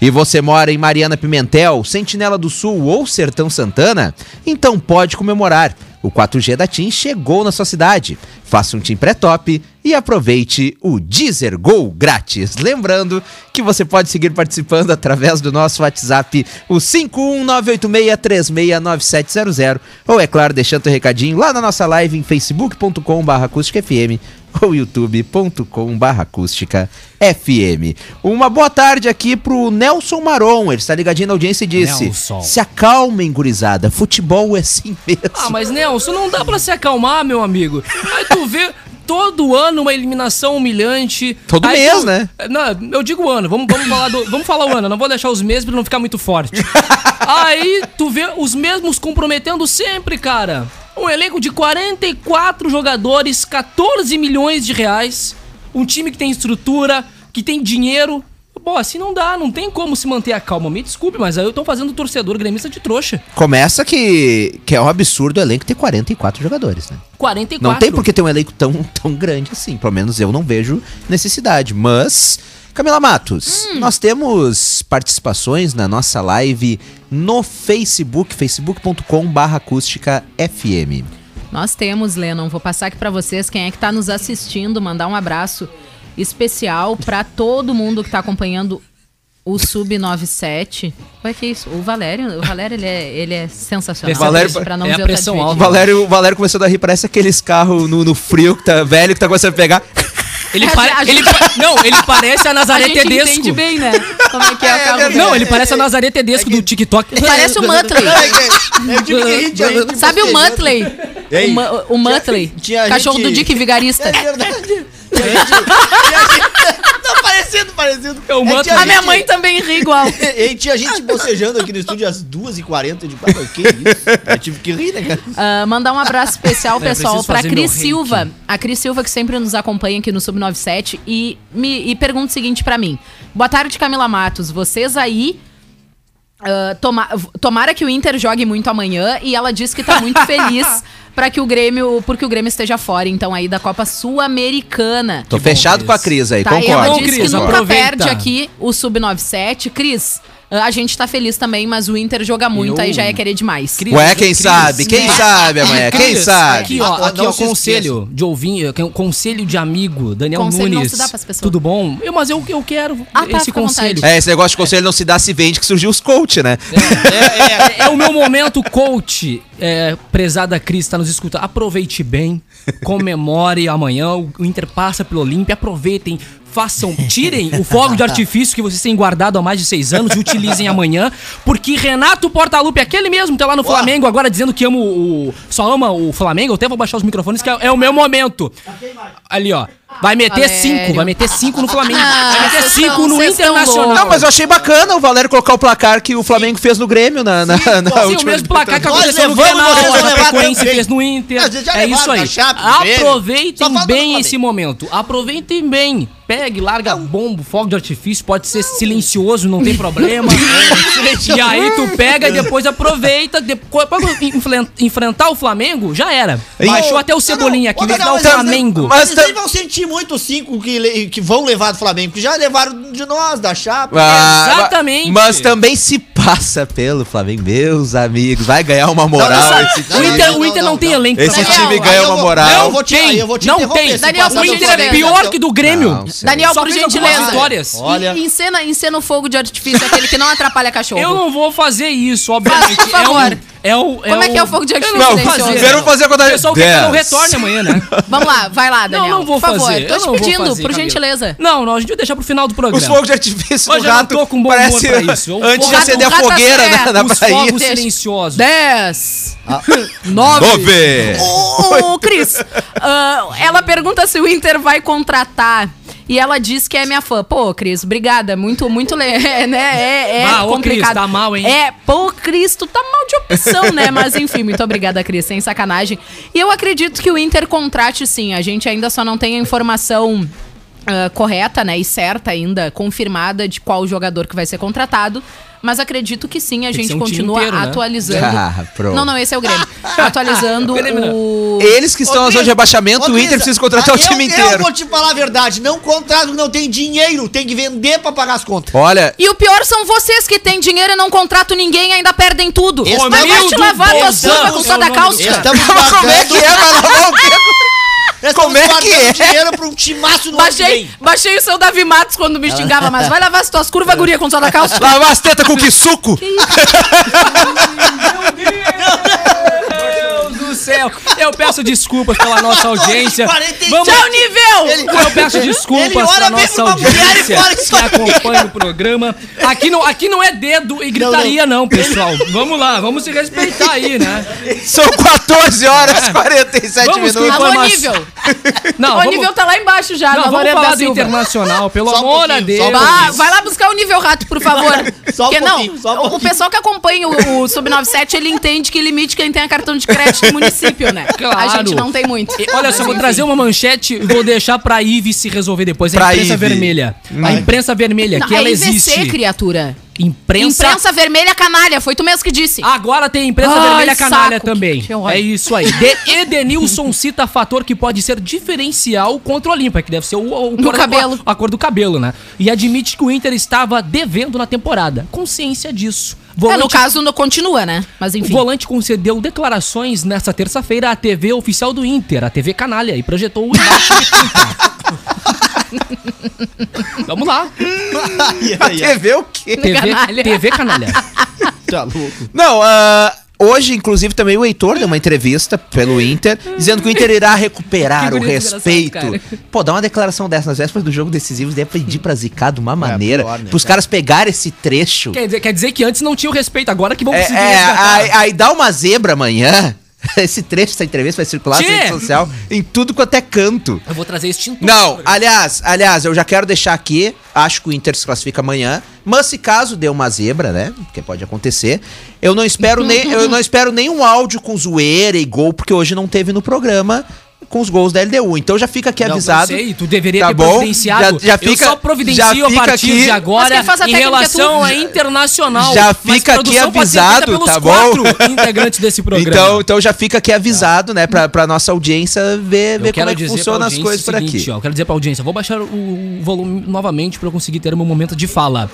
E você mora em Mariana Pimentel, Sentinela do Sul ou Sertão Santana? Então pode comemorar. O 4G da TIM chegou na sua cidade. Faça um TIM pré-top e aproveite o Deezer Go grátis. Lembrando que você pode seguir participando através do nosso WhatsApp, o 51986369700, ou é claro, deixando o recadinho lá na nossa live em facebook.com.br acústicafm ou youtube.com.br acústica FM. Uma boa tarde aqui pro Nelson Maron, ele está ligadinho na audiência e disse: Nelson. Se acalmem, gurizada, futebol é assim mesmo. Ah, mas Nelson, não dá pra se acalmar, meu amigo. Aí tu vê todo ano uma eliminação humilhante. Todo Aí mês, né? Não, eu digo ano. Vamos, vamos, falar, do, vamos falar o ano. Não vou deixar os meses pra não ficar muito forte. Aí tu vê os mesmos comprometendo sempre, cara. Um elenco de 44 jogadores, 14 milhões de reais. Um time que tem estrutura, que tem dinheiro. Pô, assim não dá, não tem como se manter a calma. Me desculpe, mas aí eu tô fazendo o torcedor gremista de trouxa. Começa que, que é um absurdo o elenco ter 44 jogadores, né? 44. Não tem por que ter um elenco tão, tão grande assim. Pelo menos eu não vejo necessidade. Mas, Camila Matos, nós temos participações na nossa live no Facebook, facebook.com.br acústica FM. Nós temos, Lennon. Vou passar aqui pra vocês quem é que tá nos assistindo, mandar um abraço especial pra todo mundo que tá acompanhando o Sub 97. Ué, que isso? O Valério, o Valério ele é, ele é sensacional. Valério- Pra não é a pressão adjetivo. O alta. Valério, o Valério começou a rir, parece aqueles carros no, no frio que tá velho que tá começando a pegar. Ele, A pare- gente- ele Não, ele parece a A Nazaré gente Tedesco. entende bem, né? Como é que é, o carro verdade. Não, ele parece a Nazaré Tedesco do TikTok. Ele parece o Muttley. Sabe o. Muttley? O, Mu- o Muttley. Cachorro gente- do Dick Vigarista. É verdade. Tinha gente- tinha gente- Tá parecido, parecido. É o tinha Muttley. A minha gente- mãe também ri igual. E tinha gente bocejando aqui no estúdio às 2h40. Eu digo, ah, que isso? Eu tive que rir, né, cara? Ah, mandar um abraço especial, É, pessoal, pra Cris Silva. A Cris Silva, que sempre nos acompanha aqui no Sub97. E, me, e pergunta o seguinte pra mim. Boa tarde, Camila Matos. Vocês aí. Ah, toma- tomara que o Inter jogue muito amanhã e ela diz que tá muito feliz para que o Grêmio, porque o Grêmio esteja fora, então aí da Copa Sul-Americana. Tô bom, fechado Cris. com a Cris aí, Tá, e ela concordo. Bom, disse Cris, que nunca aproveita. perde aqui o Sub97. Cris, ah, a gente tá feliz também, mas o Inter joga muito, Eu- aí já é querer demais. Cris, Ué, quem Cris, sabe? Quem né? sabe amanhã? Quem Cris, sabe? Aqui, ó, Não aqui, ó, se conselho de ouvir, conselho de amigo, Daniel Conselho não Nunes. se dá pras pessoas. Tudo bom? Eu, mas eu, eu quero Ah, tá, esse conselho. É, esse negócio de conselho não se dá, se vende, que surgiu os coach, né? É, é o meu momento, coach. É, prezada Cris, tá nos escutando. Aproveite bem, comemore amanhã. O o Inter passa pelo Olímpia. Aproveitem, façam, tirem o fogo de artifício que vocês têm guardado há mais de seis anos e utilizem amanhã. Porque Renato Portaluppi, aquele mesmo, tá lá no Flamengo agora dizendo que ama o. Só ama o Flamengo. Eu até vou baixar os microfones, que é, é o meu momento. Ali, ó. Vai meter Valério. 5, vai meter 5 no Flamengo. Ah, vai meter vocês 5 tão- no Internacional. Não, mas eu achei bacana o Valério colocar o placar que o Flamengo fez no Grêmio na, na, na Sim, o mesmo placar que aconteceu no Grenal, a Chapecoense fez no Inter. É isso aí. Aproveitem bem esse momento. Aproveitem bem. Pegue, larga bombo, fogo de artifício, pode ser silencioso, não tem problema. e aí tu pega e depois aproveita. Depois, enfrentar o Flamengo, já era. Baixou até o Cebolinha aqui, me dá o Flamengo. Mas Mas tá- vocês vão sentir muito os cinco que, que vão levar do Flamengo, que já levaram de nós, da chapa. Ah, Exatamente. Mas também se passa pelo Flamengo, meus amigos. Vai ganhar uma moral Não, não, esse não, O time. Inter, o Inter não, tem elenco Esse pra time. Daniel, ganha uma vou- moral. eu vou te- aí eu vou te não tem. Daniel, o Inter é pior que do Grêmio. Não. Daniel, Só por gentileza. vitórias. Olha. E- Encena, encena o fogo de artifício, aquele que não atrapalha cachorro. Eu não vou fazer isso, obviamente. Faz, por favor. É um, é o, Como é que é o fogo de artifício Não, silencioso? primeiro fazer a O contagem. pessoal quer que eu não Dez. retorne amanhã, né? Vamos lá, vai lá, Daniel. Não, não vou por favor, fazer. tô eu te pedindo, fazer, por gentileza. Não, não, a gente vai deixar pro final do programa. Os fogos de artifício Hoje do eu gato tô com bom humor parece pra isso. Eu- antes o de acender o a gato fogueira é na, na Os Bahia. fogos silenciosos. 10, 9. Nove. Ô, ô, Cris, ah, ela pergunta se o Inter vai contratar. E ela diz que é minha fã. Pô, Cris, obrigada. Muito, muito, é, né? É, é Ah, ô, complicado. Cris, tá mal, hein? É, pô, Cris, tu tá mal de opção, né? Mas enfim, muito obrigada, Cris, sem sacanagem. E eu acredito que o Inter contrate sim. A gente ainda só não tem a informação ah, correta, né? E certa ainda, confirmada de qual jogador que vai ser contratado. Mas acredito que sim, a gente um continua inteiro, né? atualizando. Ah, pronto. Não, não, esse é o Grêmio. Atualizando o. Eles que estão na zona de rebaixamento, o Inter precisa contratar o eu- time Eu inteiro. vou te falar a verdade, não contrato não tem dinheiro, tem que vender pra pagar as contas. Olha, E o pior são vocês que têm dinheiro e não contratam ninguém e ainda perdem tudo. Esse Mas vai te lavar curvas com o soda nome do cáustica. Estamos como é que é? Vai lavar o quê? Estamos como é que é? dinheiro pra um timaço no que Baixei, baixei o seu Davi Matos quando me xingava, mas vai lavar as tuas curvas, guria, com soda cáustica. Lavar as tetas com que suco? Meu Deus do. Eu peço desculpas pela nossa audiência. 47. Vamos... Tchau, nível! Eu peço Ele desculpas pra bem nossa audiência que acompanha o programa. Aqui não, aqui não é dedo e gritaria, não, pessoal. Vamos lá, vamos se respeitar aí, né? São 14 horas e 47 Vamos com minutos. Alô, nível! Não, o vamos, nível tá lá embaixo já, não, na vamos falar do. Internacional, pelo Só um amor a pouquinho, Deus. só um Bah, vai lá buscar o nível rato, por favor. Só um Porque pouquinho, não, só um o- pessoal que acompanha o, o Sub-97, ele entende que limite quem tem cartão de crédito no município, né? Claro. A gente não tem muito. E, Olha só, vou enfim. trazer uma manchete e vou deixar pra Ive se resolver depois. A Pra imprensa Ive. vermelha. A imprensa vermelha, Não, que é ela IVC, existe. criatura. Imprensa. Imprensa vermelha canalha, foi tu mesmo que disse. Agora tem imprensa Ai, vermelha canalha saco, também. que ódio. É isso aí. De Edenilson cita fator que pode ser diferencial contra o Olímpia, que deve ser o, o No cabelo. A, cor do cabelo, né? E admite que o Inter estava devendo na temporada. Consciência disso. É, Volante, no caso, não continua, né? Mas o enfim. volante concedeu declarações nesta terça-feira à TV oficial do Inter, a TV Canalha, e projetou o embaixo de tinta. Vamos lá. A TV o quê? TV Canalha. TV Canalha. Tá louco. Não, ah, hoje, inclusive, também o Heitor deu uma entrevista pelo Inter, dizendo que o Inter irá recuperar o respeito. Pô, dá uma declaração dessa nas vésperas do jogo decisivo, deve pedir pra zicar de uma maneira, pior, né, pros cara? caras pegarem esse trecho. Quer dizer, quer dizer que antes não tinha o respeito, agora que vão É, conseguir é, resgatar. aí, aí dá uma zebra amanhã. Esse trecho dessa entrevista vai circular na rede social em tudo quanto é canto. Eu vou trazer extintor. Não, aliás, aliás, eu já quero deixar aqui, acho que o Inter se classifica amanhã, mas se caso dê uma zebra, né, porque pode acontecer, eu não espero nem eu não espero nenhum áudio com zoeira e gol, porque hoje não teve no programa com os gols da LDU. Então já fica aqui Não, avisado. Eu sei, tu deveria Tá ter bom? providenciado. Já- já fica- eu só providencio já a partir aqui- de agora em é relação tu. a internacional. Já fica aqui avisado, tá bom? integrantes desse programa. Então, então já fica aqui avisado, né, pra, pra nossa audiência ver, Eu ver como quero é que funciona as coisas por aqui. Ó, eu quero dizer pra audiência, vou baixar o, o volume novamente pra eu conseguir ter o meu momento de fala.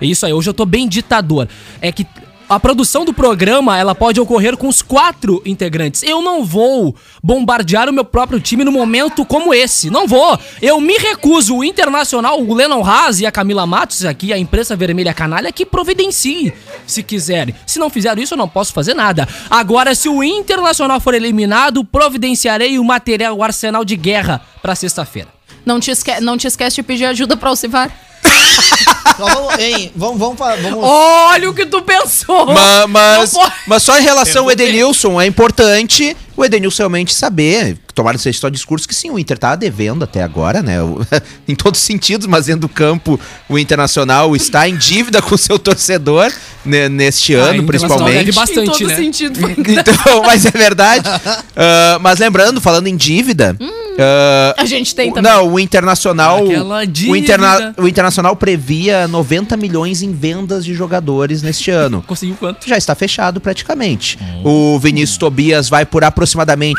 É isso aí, hoje eu tô bem ditador. É que a produção do programa, ela pode ocorrer com os quatro integrantes. Eu não vou bombardear o meu próprio time no momento como esse. Não vou. Eu me recuso. O Internacional, o Lennon Haas e a Camila Matos aqui, a imprensa vermelha canalha, que providencie, se quiserem. Se não fizeram isso, eu não posso fazer nada. Agora, se o Internacional for eliminado, providenciarei o material, o arsenal de guerra pra sexta-feira. Não te, não te esquece de pedir ajuda Alcivar. Então vamos, hein, vamos, vamos, vamos Olha o que tu pensou! Ma- Mas, pode- mas só em relação ao Edenilson, é importante o Edenilson realmente saber, tomara que seja só discurso, que sim, o Inter tá devendo até agora, né? Em todos os sentidos, mas dentro do campo, o Internacional está em dívida com o seu torcedor né, neste Ah, ano, principalmente. bastante, em todo né? sentido. Então, mas é verdade. Ah, mas lembrando, falando em dívida. ah, A gente tem o- também. Não, o Internacional. Aquela O, Interna- dívida. o Internacional previa 90 milhões em vendas de jogadores neste ano. Conseguiu quanto? Já está fechado praticamente. O Vinícius Tobias vai por aproximadamente,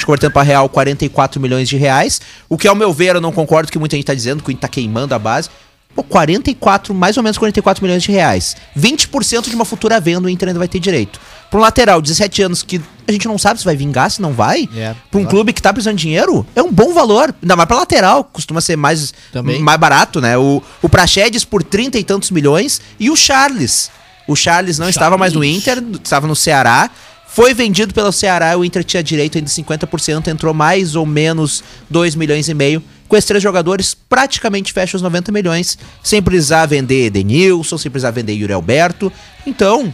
cortando para real, 44 milhões de reais. O que, ao meu ver, eu não concordo que muita gente está dizendo, que o Inter tá queimando a base. Pô, 44, mais ou menos 44 milhões de reais. 20% de uma futura venda o Inter ainda vai ter direito. Para um lateral, 17 anos, que a gente não sabe se vai vingar, se não vai. É. Para um clube que tá precisando de dinheiro, é um bom valor. Ainda mais para lateral, costuma ser mais, Também. mais barato, né? O, o Praxedes por 30 e tantos milhões e o Charles. O Charles não estava mais no Inter, estava no Ceará. Foi vendido pelo Ceará, o Inter tinha direito ainda de 50%, entrou mais ou menos 2 milhões e meio. Com esses três jogadores, praticamente fecha os 90 milhões, sem precisar vender Edenilson, sem precisar vender Yuri Alberto. Então,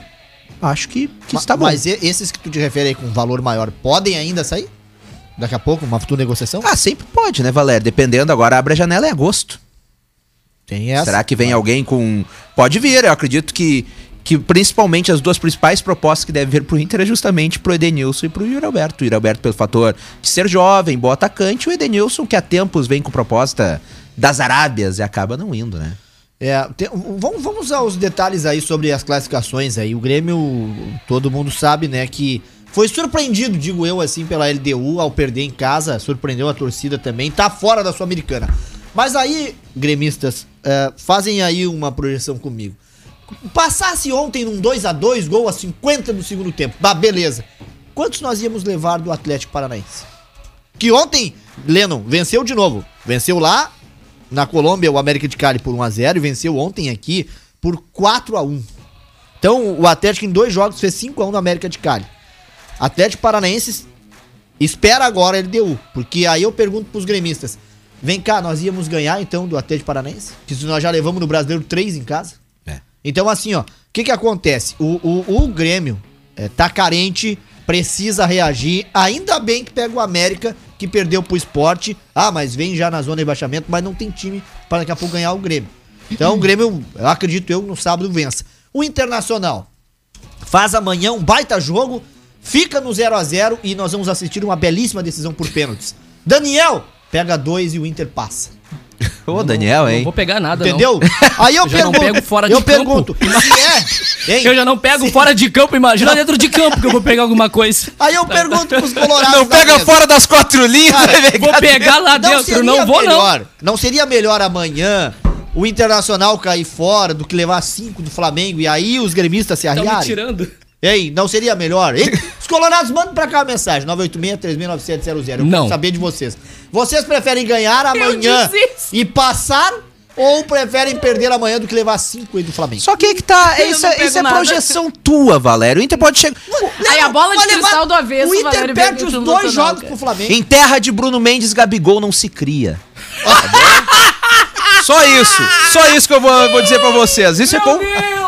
acho que, que Ma- está bom. Mas esses que tu te refere aí com valor maior, podem ainda sair? Daqui a pouco, uma futura negociação? Ah, sempre pode, né, Valério? Dependendo, agora abre a janela em agosto. Tem essa. Será que vem alguém com. Pode vir, eu acredito que, que principalmente as duas principais propostas que devem vir pro Inter é justamente pro Edenilson e pro Yuri Alberto. O Yuri Alberto pelo fator de ser jovem, bom atacante, o Edenilson que há tempos vem com proposta das Arábias e acaba não indo, né? É, tem- vamos, vamos aos detalhes aí sobre as classificações aí. O Grêmio, todo mundo sabe, né, que foi surpreendido, digo eu assim, pela LDU ao perder em casa, surpreendeu a torcida também, tá fora da Sul-Americana. Mas aí, gremistas, é, fazem aí uma projeção comigo. Passasse ontem num 2 a 2 gol a 50 do segundo tempo, bah, beleza. Quantos nós íamos levar do Atlético Paranaense? Que ontem, Lennon, venceu de novo. Venceu lá na Colômbia o América de Cali por 1x0 e venceu ontem aqui por 4x1. Então o Atlético em dois jogos fez 5x1 no América de Cali. Atlético Paranaense espera agora a LDU, porque aí eu pergunto pros gremistas: vem cá, nós íamos ganhar então do Atlético Paranaense? Que nós já levamos no Brasileiro 3 em casa? Então, assim, ó, o que que acontece? O, o, o Grêmio é, tá carente, precisa reagir. Ainda bem que pega o América, que perdeu pro esporte. Ah, mas vem já na zona de rebaixamento, mas não tem time para daqui a pouco ganhar o Grêmio. Então, o Grêmio, eu acredito eu, no sábado vença. O Internacional faz amanhã um baita jogo, fica no 0 a 0 e nós vamos assistir uma belíssima decisão por pênaltis. Daniel pega dois e o Inter passa. Ô, Daniel, Não hein? vou pegar nada, não. Entendeu? Aí eu, Eu já não pergunto, pego fora de eu campo. pergunto, se é, hein? Eu já não pego fora de campo, imagina dentro de campo que eu vou pegar alguma coisa. Aí eu pergunto pros colorados Não pega mesa, fora das quatro linhas, vai pegar Vou pegar lá dentro, não vou não. melhor, não. seria melhor amanhã o Internacional cair fora do que levar cinco do Flamengo e aí os gremistas se Estão me arriarem? tirando. Ei, não seria melhor? Hein? Os colorados, mandem pra cá a mensagem, 986-369700. Eu quero Não. saber de vocês. Vocês preferem ganhar amanhã e passar ou preferem perder amanhã do que levar cinco aí do Flamengo? Só que aí que tá. Eu Isso, não é- pego isso é nada. projeção tua, Valério. O Inter pode chegar. Aí a bola de Vai cristal do avesso, O Inter Valério perde os dois jogos cara. pro Flamengo. Em terra de Bruno Mendes, Gabigol não se cria. Só isso. Só isso que eu vou, vou dizer pra vocês. Isso é, com,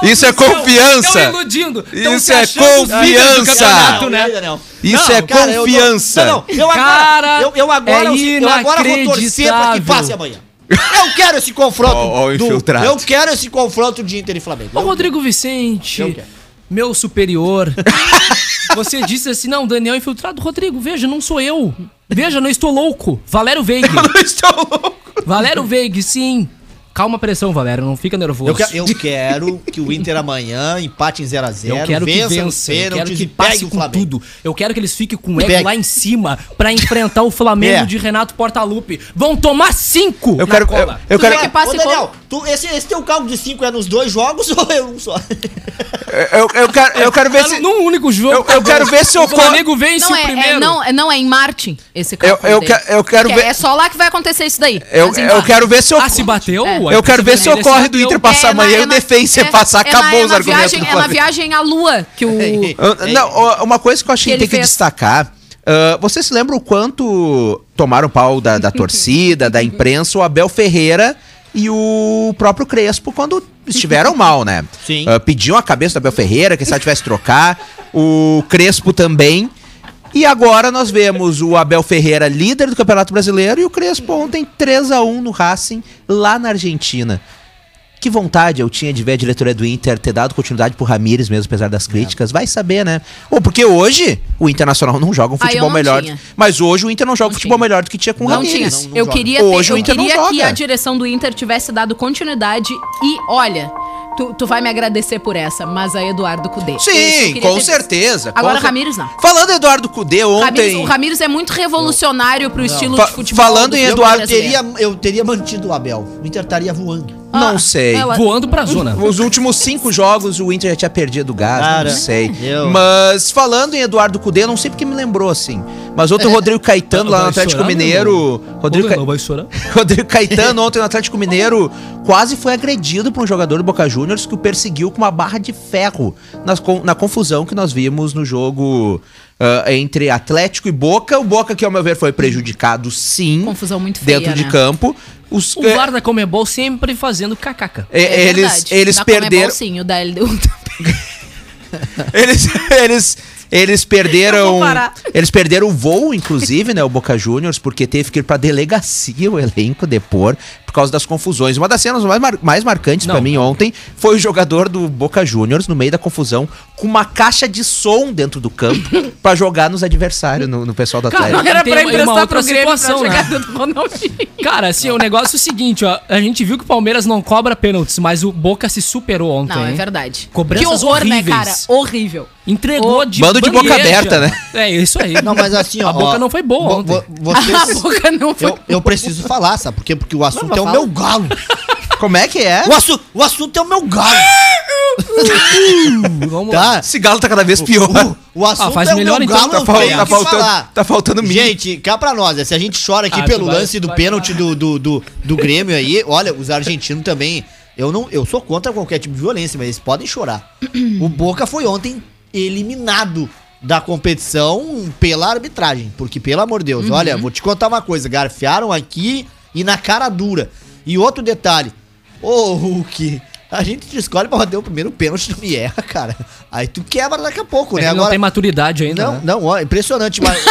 isso é confiança. Estão iludindo. tão Isso se é achando os líderes do confiança. campeonato, né? Não. Isso Não, é Cara, eu tô- confiança. Não, não, eu agora, Cara, eu, eu agora, é eu, agora vou torcer pra que inacreditável. passe amanhã. Eu quero esse confronto. Ó, ó o do- infiltrado. eu quero esse confronto de Inter e Flamengo. Ô, Eu- Rodrigo Vicente, Eu quero. meu superior. Você disse assim, não, Daniel é infiltrado. Rodrigo, veja, não sou eu. Veja, não estou louco. Valério Veiga. Eu estou louco. Valério Veiga, sim. Calma a pressão, Valério, não fica nervoso. Eu, que- eu quero que o Inter amanhã empate em 0x0. Eu quero que vença, eu quero que passe o com Flamengo. tudo. Eu quero que eles fiquem com o ego lá em cima pra enfrentar o Flamengo É. de Renato Portaluppi. Vão tomar cinco Eu na quero. Eu, cola. eu Tu quero. quer que passe Ô, Daniel, tu, esse, esse teu cálculo de 5 é nos dois jogos ou é um só? Eu, eu quero, eu quero ver Tá se. Num único jogo. Eu- eu tá quero ver se o Flamengo vence Não o é, primeiro. é, não, é, não, é em Marte esse Eu, cálculo eu, eu quero Que ver. É só lá que vai acontecer isso daí. Eu, eu quero ver se eu. Ah, se bateu? É. Eu quero ver se ocorre do. Inter passar É na- amanhã e o defensa é- passar. é Acabou é os argumentos viagem, do É na Flamengo. viagem à lua que o... Ah, Não, uma coisa que eu acho que, tem que destacar. ah, você se lembra o quanto tomaram pau da, da torcida, da imprensa, o Abel Ferreira e o próprio Crespo quando estiveram mal, né? Sim. Ah, pediam a cabeça do Abel Ferreira, que se ela tivesse trocar. O Crespo também. E agora nós vemos o Abel Ferreira, líder do Campeonato Brasileiro, e o Crespo ontem 3 a 1 no Racing, lá na Argentina. Que vontade eu tinha de ver a diretoria do Inter ter dado continuidade pro Ramires mesmo, apesar das críticas. Vai saber, né? Ou porque hoje o Internacional não joga um Ah, futebol não melhor. tinha. Mas hoje o Inter não joga Não futebol tinha. melhor do que tinha com o Não Ramires. tinha. não eu joga. queria, ter- Hoje o eu não queria que joga. a direção do Inter tivesse dado continuidade e, olha, tu, tu vai me agradecer por essa, mas a Eduardo Cudê. Sim, com certeza. com Agora, cer- Ramires não. Falando em Eduardo Cudê ontem. Ramires- o Ramires é muito revolucionário pro estilo Fa- de futebol. falando do em Eduardo, eu teria, eu teria mantido o Abel. O Inter estaria voando. Não Ah, sei. ela- Voando pra zona. Os últimos cinco jogos o Inter já tinha perdido o gás, Cara, não sei. eu- Mas falando em Eduardo Cudê, não sei porque me lembrou assim. Mas ontem o Rodrigo Caetano lá no Atlético chorar, Mineiro. Rodrigo, Não Ca- vai chorar? Rodrigo Caetano ontem no Atlético Mineiro quase foi agredido por um jogador do Boca Juniors que o perseguiu com uma barra de ferro nas na confusão que nós vimos no jogo ah, entre Atlético e Boca. O Boca, que ao meu ver foi prejudicado sim. Confusão muito feia, Dentro de né? campo. Os, O VAR da Comebol sempre fazendo kkk. é, É eles verdade. eles Da Comebol, perderam. sim, o da LDU. Eles, eles, eles perderam. Eles perderam o voo, inclusive, né? O Boca Juniors, porque teve que ir pra delegacia o elenco depor por causa das confusões. Uma das cenas mais, mar- mais marcantes pra mim ontem foi o jogador do Boca Juniors, no meio da confusão, com uma caixa de som dentro do campo pra jogar nos adversários, no, no pessoal Cara, Atlético. Era Tem pra uma emprestar outra pro Grêmio pra situação, né? Ronaldinho. Cara, assim, o negócio é o seguinte, ó. A gente viu que o Palmeiras não cobra pênaltis, mas o Boca se superou ontem. Não, é verdade. Cobranças que horror, né, horríveis. cara? Horrível. Entregou de Bando de boca aberta, né? É, isso aí. Não, mas assim, ó. A boca ó, não foi boa ontem. vo- vocês- A boca não foi. eu, eu preciso falar, sabe por quê? Porque o assunto Não, é o meu galo. Como é que é? O, assu o assunto é o meu galo. Vamos lá. Tá? Esse galo tá cada vez pior. O assunto faz é o melhor, meu então, galo, tá tenho tá que faltando- falar. tá faltando milho. Gente, cá pra nós, né? se a gente chora aqui Ah, pelo vai- lance do vai pênalti do, do, do, do Grêmio aí, olha, os argentinos também, eu não, eu sou contra qualquer tipo de violência, mas eles podem chorar. o Boca foi ontem eliminado da competição pela arbitragem, porque pelo amor de Deus, olha, vou te contar uma coisa, garfiaram aqui e na cara dura. E outro detalhe, ô Hulk, a gente te escolhe pra bater o primeiro pênalti, não me erra, cara. Aí tu quebra daqui a pouco, É né? que não tem maturidade ainda, Não, né? não, ó, impressionante, mas.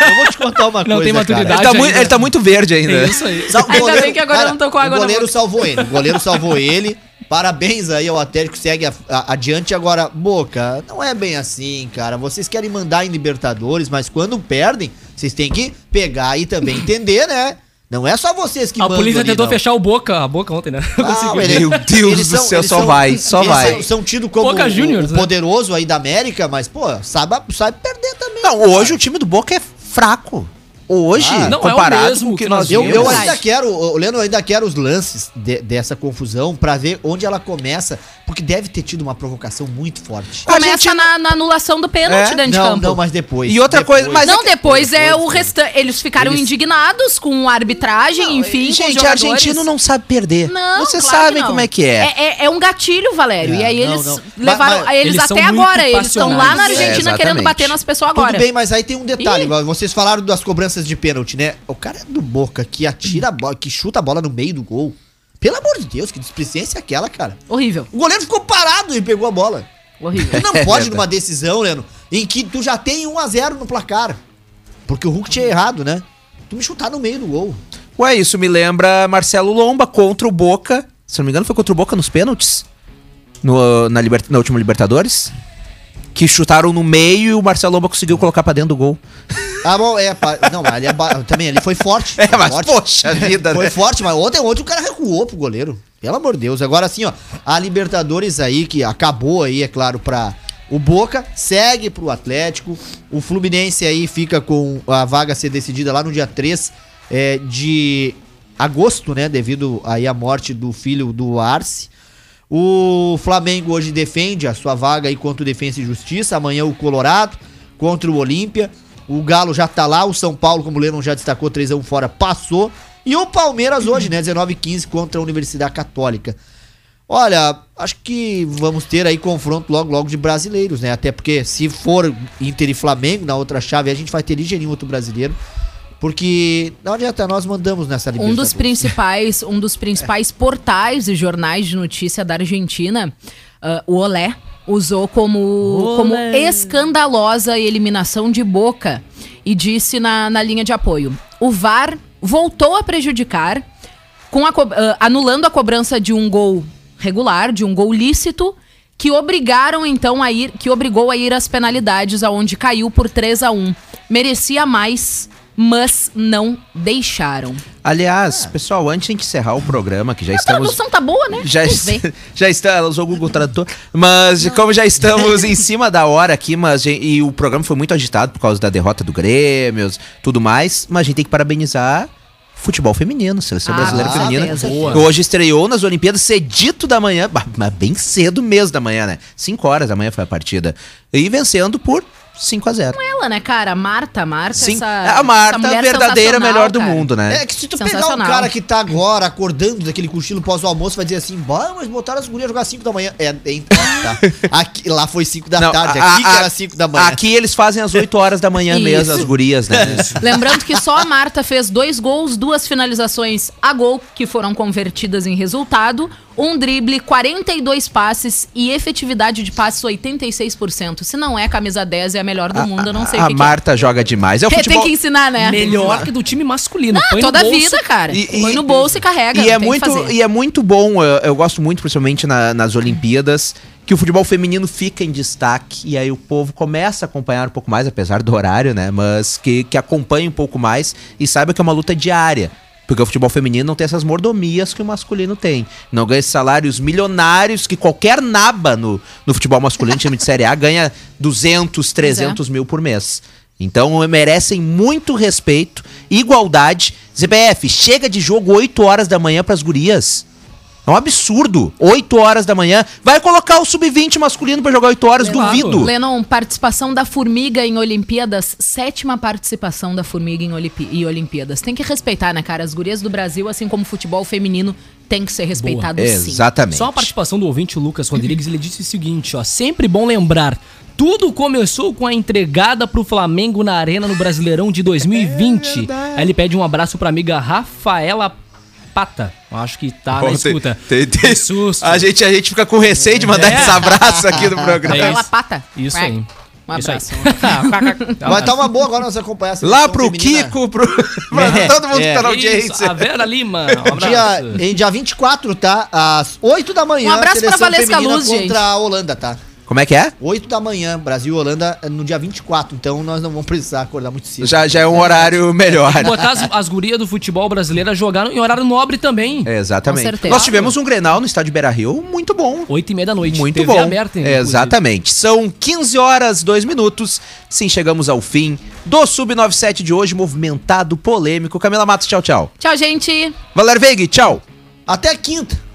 Não, eu vou te contar uma Não coisa. tem maturidade. Ele tá, muito, ele tá muito verde ainda. É isso aí. Cara. O Ainda bem que agora eu não tô com água O goleiro salvou ele. O goleiro salvou ele. Parabéns aí ao Atlético, segue a- a- adiante. Agora, Boca, não é bem assim, cara. Vocês querem mandar em Libertadores, mas quando perdem, vocês têm que pegar e também entender, né? Não é só vocês que A polícia ali, tentou não. fechar o boca, a boca ontem, né? Ele- Meu Deus eles do são- céu, só são- vai, só eles vai. São, são tidos como Boca o- Juniors, o, né? poderoso aí da América, mas, pô, sabe, sabe perder também. Não, hoje o time do Boca é fraco. Hoje, Ah, não é o comparado mesmo com o que, que nós Eu, eu ainda quero, Leno, eu ainda quero os lances de- dessa confusão pra ver onde ela começa, porque deve ter tido uma provocação muito forte. A Começa gente- na, na anulação do pênalti É? dentro de Não, campo. não, mas depois. E outra coisa, mas- Não, depois é o depois, restante. Eles ficaram Eles- indignados com a arbitragem, enfim. com os gente, jogadores. argentino não sabe perder. Não, Vocês claro que sabem não. como é que é. É, é- é um gatilho, Valério. Não, e aí não, eles não. levaram. Mas- aí eles, até agora, eles estão lá na. É, Argentina querendo bater nas pessoas agora. Tudo bem, mas aí tem um detalhe. Ih. Vocês falaram das cobranças de pênalti, né? O cara é do Boca que atira a bola, que chuta a bola no meio do gol. Pelo amor de Deus, que displicência é aquela, cara? Horrível. O goleiro ficou parado e pegou a bola. Horrível. Tu não É pode verdade. numa decisão, Leno, em que tu já tem 1 a 0 no placar. Porque o Hulk tinha errado, né? Tu me chutar no meio do gol. Ué, isso me lembra Marcelo Lomba contra o Boca. Se não me engano, foi contra o Boca nos pênaltis. No, na, liber- na última Libertadores. Que chutaram no meio e o Marcelo conseguiu colocar pra dentro do gol. Ah, bom, é. pá, Não, mas ali é também ali foi forte. É, foi mas forte. poxa vida, Foi né? forte, mas ontem, ontem o cara recuou pro goleiro. Pelo amor de Deus. Agora assim, ó, a Libertadores aí, que acabou aí, é claro, pra o Boca, segue pro Atlético. O Fluminense aí fica com a vaga a ser decidida lá no dia 3 é, de agosto, né? Devido aí à morte do filho do Arce. O Flamengo hoje defende a sua vaga aí contra o Defensa e Justiça. Amanhã o Colorado contra o Olímpia. O Galo já tá lá. O São Paulo, como o Lennon já destacou, 3x1 fora, passou. E o Palmeiras hoje, né? 19 15 contra a Universidade Católica. Olha, acho que vamos ter aí confronto logo, logo de brasileiros, né? Até porque se for Inter e Flamengo na outra chave, a gente vai ter ligeirinho outro brasileiro. Porque não adianta, nós mandamos nessa Um Libertadores. dos principais, um dos principais portais e jornais de notícia da Argentina, ah, o Olé, usou como, como escandalosa a eliminação de Boca e disse na, na linha de apoio: o VAR voltou a prejudicar, com a ah, anulando a cobrança de um gol regular, de um gol lícito, que obrigaram então a ir, que obrigou a ir às penalidades, aonde caiu por 3 a 1 Merecia mais, mas não deixaram. Aliás, pessoal, antes de encerrar o programa, que já A estamos. tradução tá boa, né? Já, est já está, ela usou o Google Tradutor, mas como já estamos em cima da hora aqui, mas e o programa foi muito agitado por causa da derrota do Grêmio, tudo mais, mas a gente tem que parabenizar futebol feminino, seleção Ah, brasileira feminina, que hoje estreou nas Olimpíadas cedito da manhã, mas bem cedo mesmo da manhã, né? 5 horas da manhã foi a partida. E vencendo por 5 a 0. Ela, né, cara? Marta, Marta, Sim, essa, a Marta, essa a verdadeira melhor do cara. mundo, né? É que se tu pegar um cara que tá agora acordando daquele cochilo pós o almoço, vai dizer assim, bah, mas botaram as gurias jogar 5 da manhã. É, é tá. Aqui, lá foi 5 da Não, tarde, a- aqui a- que era 5 da manhã. Aqui eles fazem às 8 horas da manhã mesmo, as gurias, né? Lembrando que só a Marta fez dois gols, duas finalizações a gol, que foram convertidas em resultado, um drible, 42 passes e efetividade de passes 86%. Se não é camisa 10, é a melhor do mundo, eu não sei a o que, que Marta joga demais. É o é. futebol... Tem que ensinar, né? Melhor que do time masculino. Põe no Toda a vida, cara. E- Põe e- no bolso e carrega. E não é, muito, que e é muito bom, eu, eu gosto muito, principalmente na- nas Olimpíadas, que o futebol feminino fica em destaque e aí o povo começa a acompanhar um pouco mais, apesar do horário, né? Mas que, que acompanhe um pouco mais e saiba que é uma luta diária. Porque o futebol feminino não tem essas mordomias que o masculino tem. Não ganha esses salários milionários que qualquer naba no, no futebol masculino, time de Série A, ganha 200, 300 mil por mês. Então merecem muito respeito, igualdade. ZBF, chega de jogo 8 horas da manhã pras gurias. É um absurdo. 8 horas da manhã. Vai colocar o sub-20 masculino pra jogar 8 horas, Claro. duvido. Lennon, participação da Formiga em Olimpíadas, sétima participação da Formiga em, em Olimpíadas. Tem que respeitar, né, cara? As gurias do Brasil, assim como o futebol feminino, tem que ser respeitado sim. Exatamente. Só a participação do ouvinte o Lucas Rodrigues, ele disse o seguinte, ó, sempre bom lembrar, tudo começou com a entregada pro Flamengo na Arena no Brasileirão de 2020. Aí ele pede um abraço pra amiga Rafaela Pata. Eu acho que tá na Bom, tem- escuta. tem- tem- Que susto. A gente, a gente fica com receio de mandar É. esse abraço aqui no programa. É isso. pata. Isso Vai. aí. Um Isso abraço. Vai estar uma boa agora nós acompanhar essa Lá pro feminina. Kiko, pro, pra É, todo mundo é. que tá na Isso, audiência. a Vera Lima. Um Dia, abraço. em dia 24, tá? Às 8 da manhã, Um abraço pra Valesca Luz, contra gente. a Holanda, tá? Como é que é? 8 da manhã, Brasil e Holanda, no dia 24. Então nós não vamos precisar acordar muito cedo. Já, já é um horário melhor. Botar as, as gurias do futebol brasileiro jogaram em horário nobre também. É, Exatamente. Com certeza. Nós tivemos um Grenal no estádio Beira Rio muito bom. Oito e meia da noite. Muito TV bom. aberta, inclusive. Exatamente. São 15 horas, 2 minutos. Sim, chegamos ao fim do Sub-97 de hoje, movimentado, polêmico. Camila Matos, tchau, tchau. Tchau, gente. Valer Veig, tchau. Até quinta.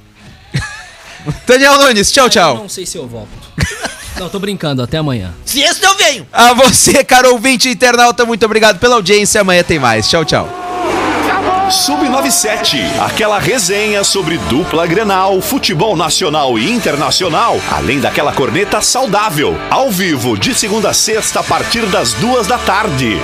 Daniel Nunes, tchau, Eu tchau. não sei se eu volto. não, tô brincando. Até amanhã. Se esse eu venho. A você, caro ouvinte internauta, muito obrigado pela audiência. Amanhã tem mais. Tchau, tchau. Sub-97, aquela resenha sobre dupla Grenal, futebol nacional e internacional, além daquela corneta saudável, ao vivo, de segunda a sexta, a partir das duas da tarde.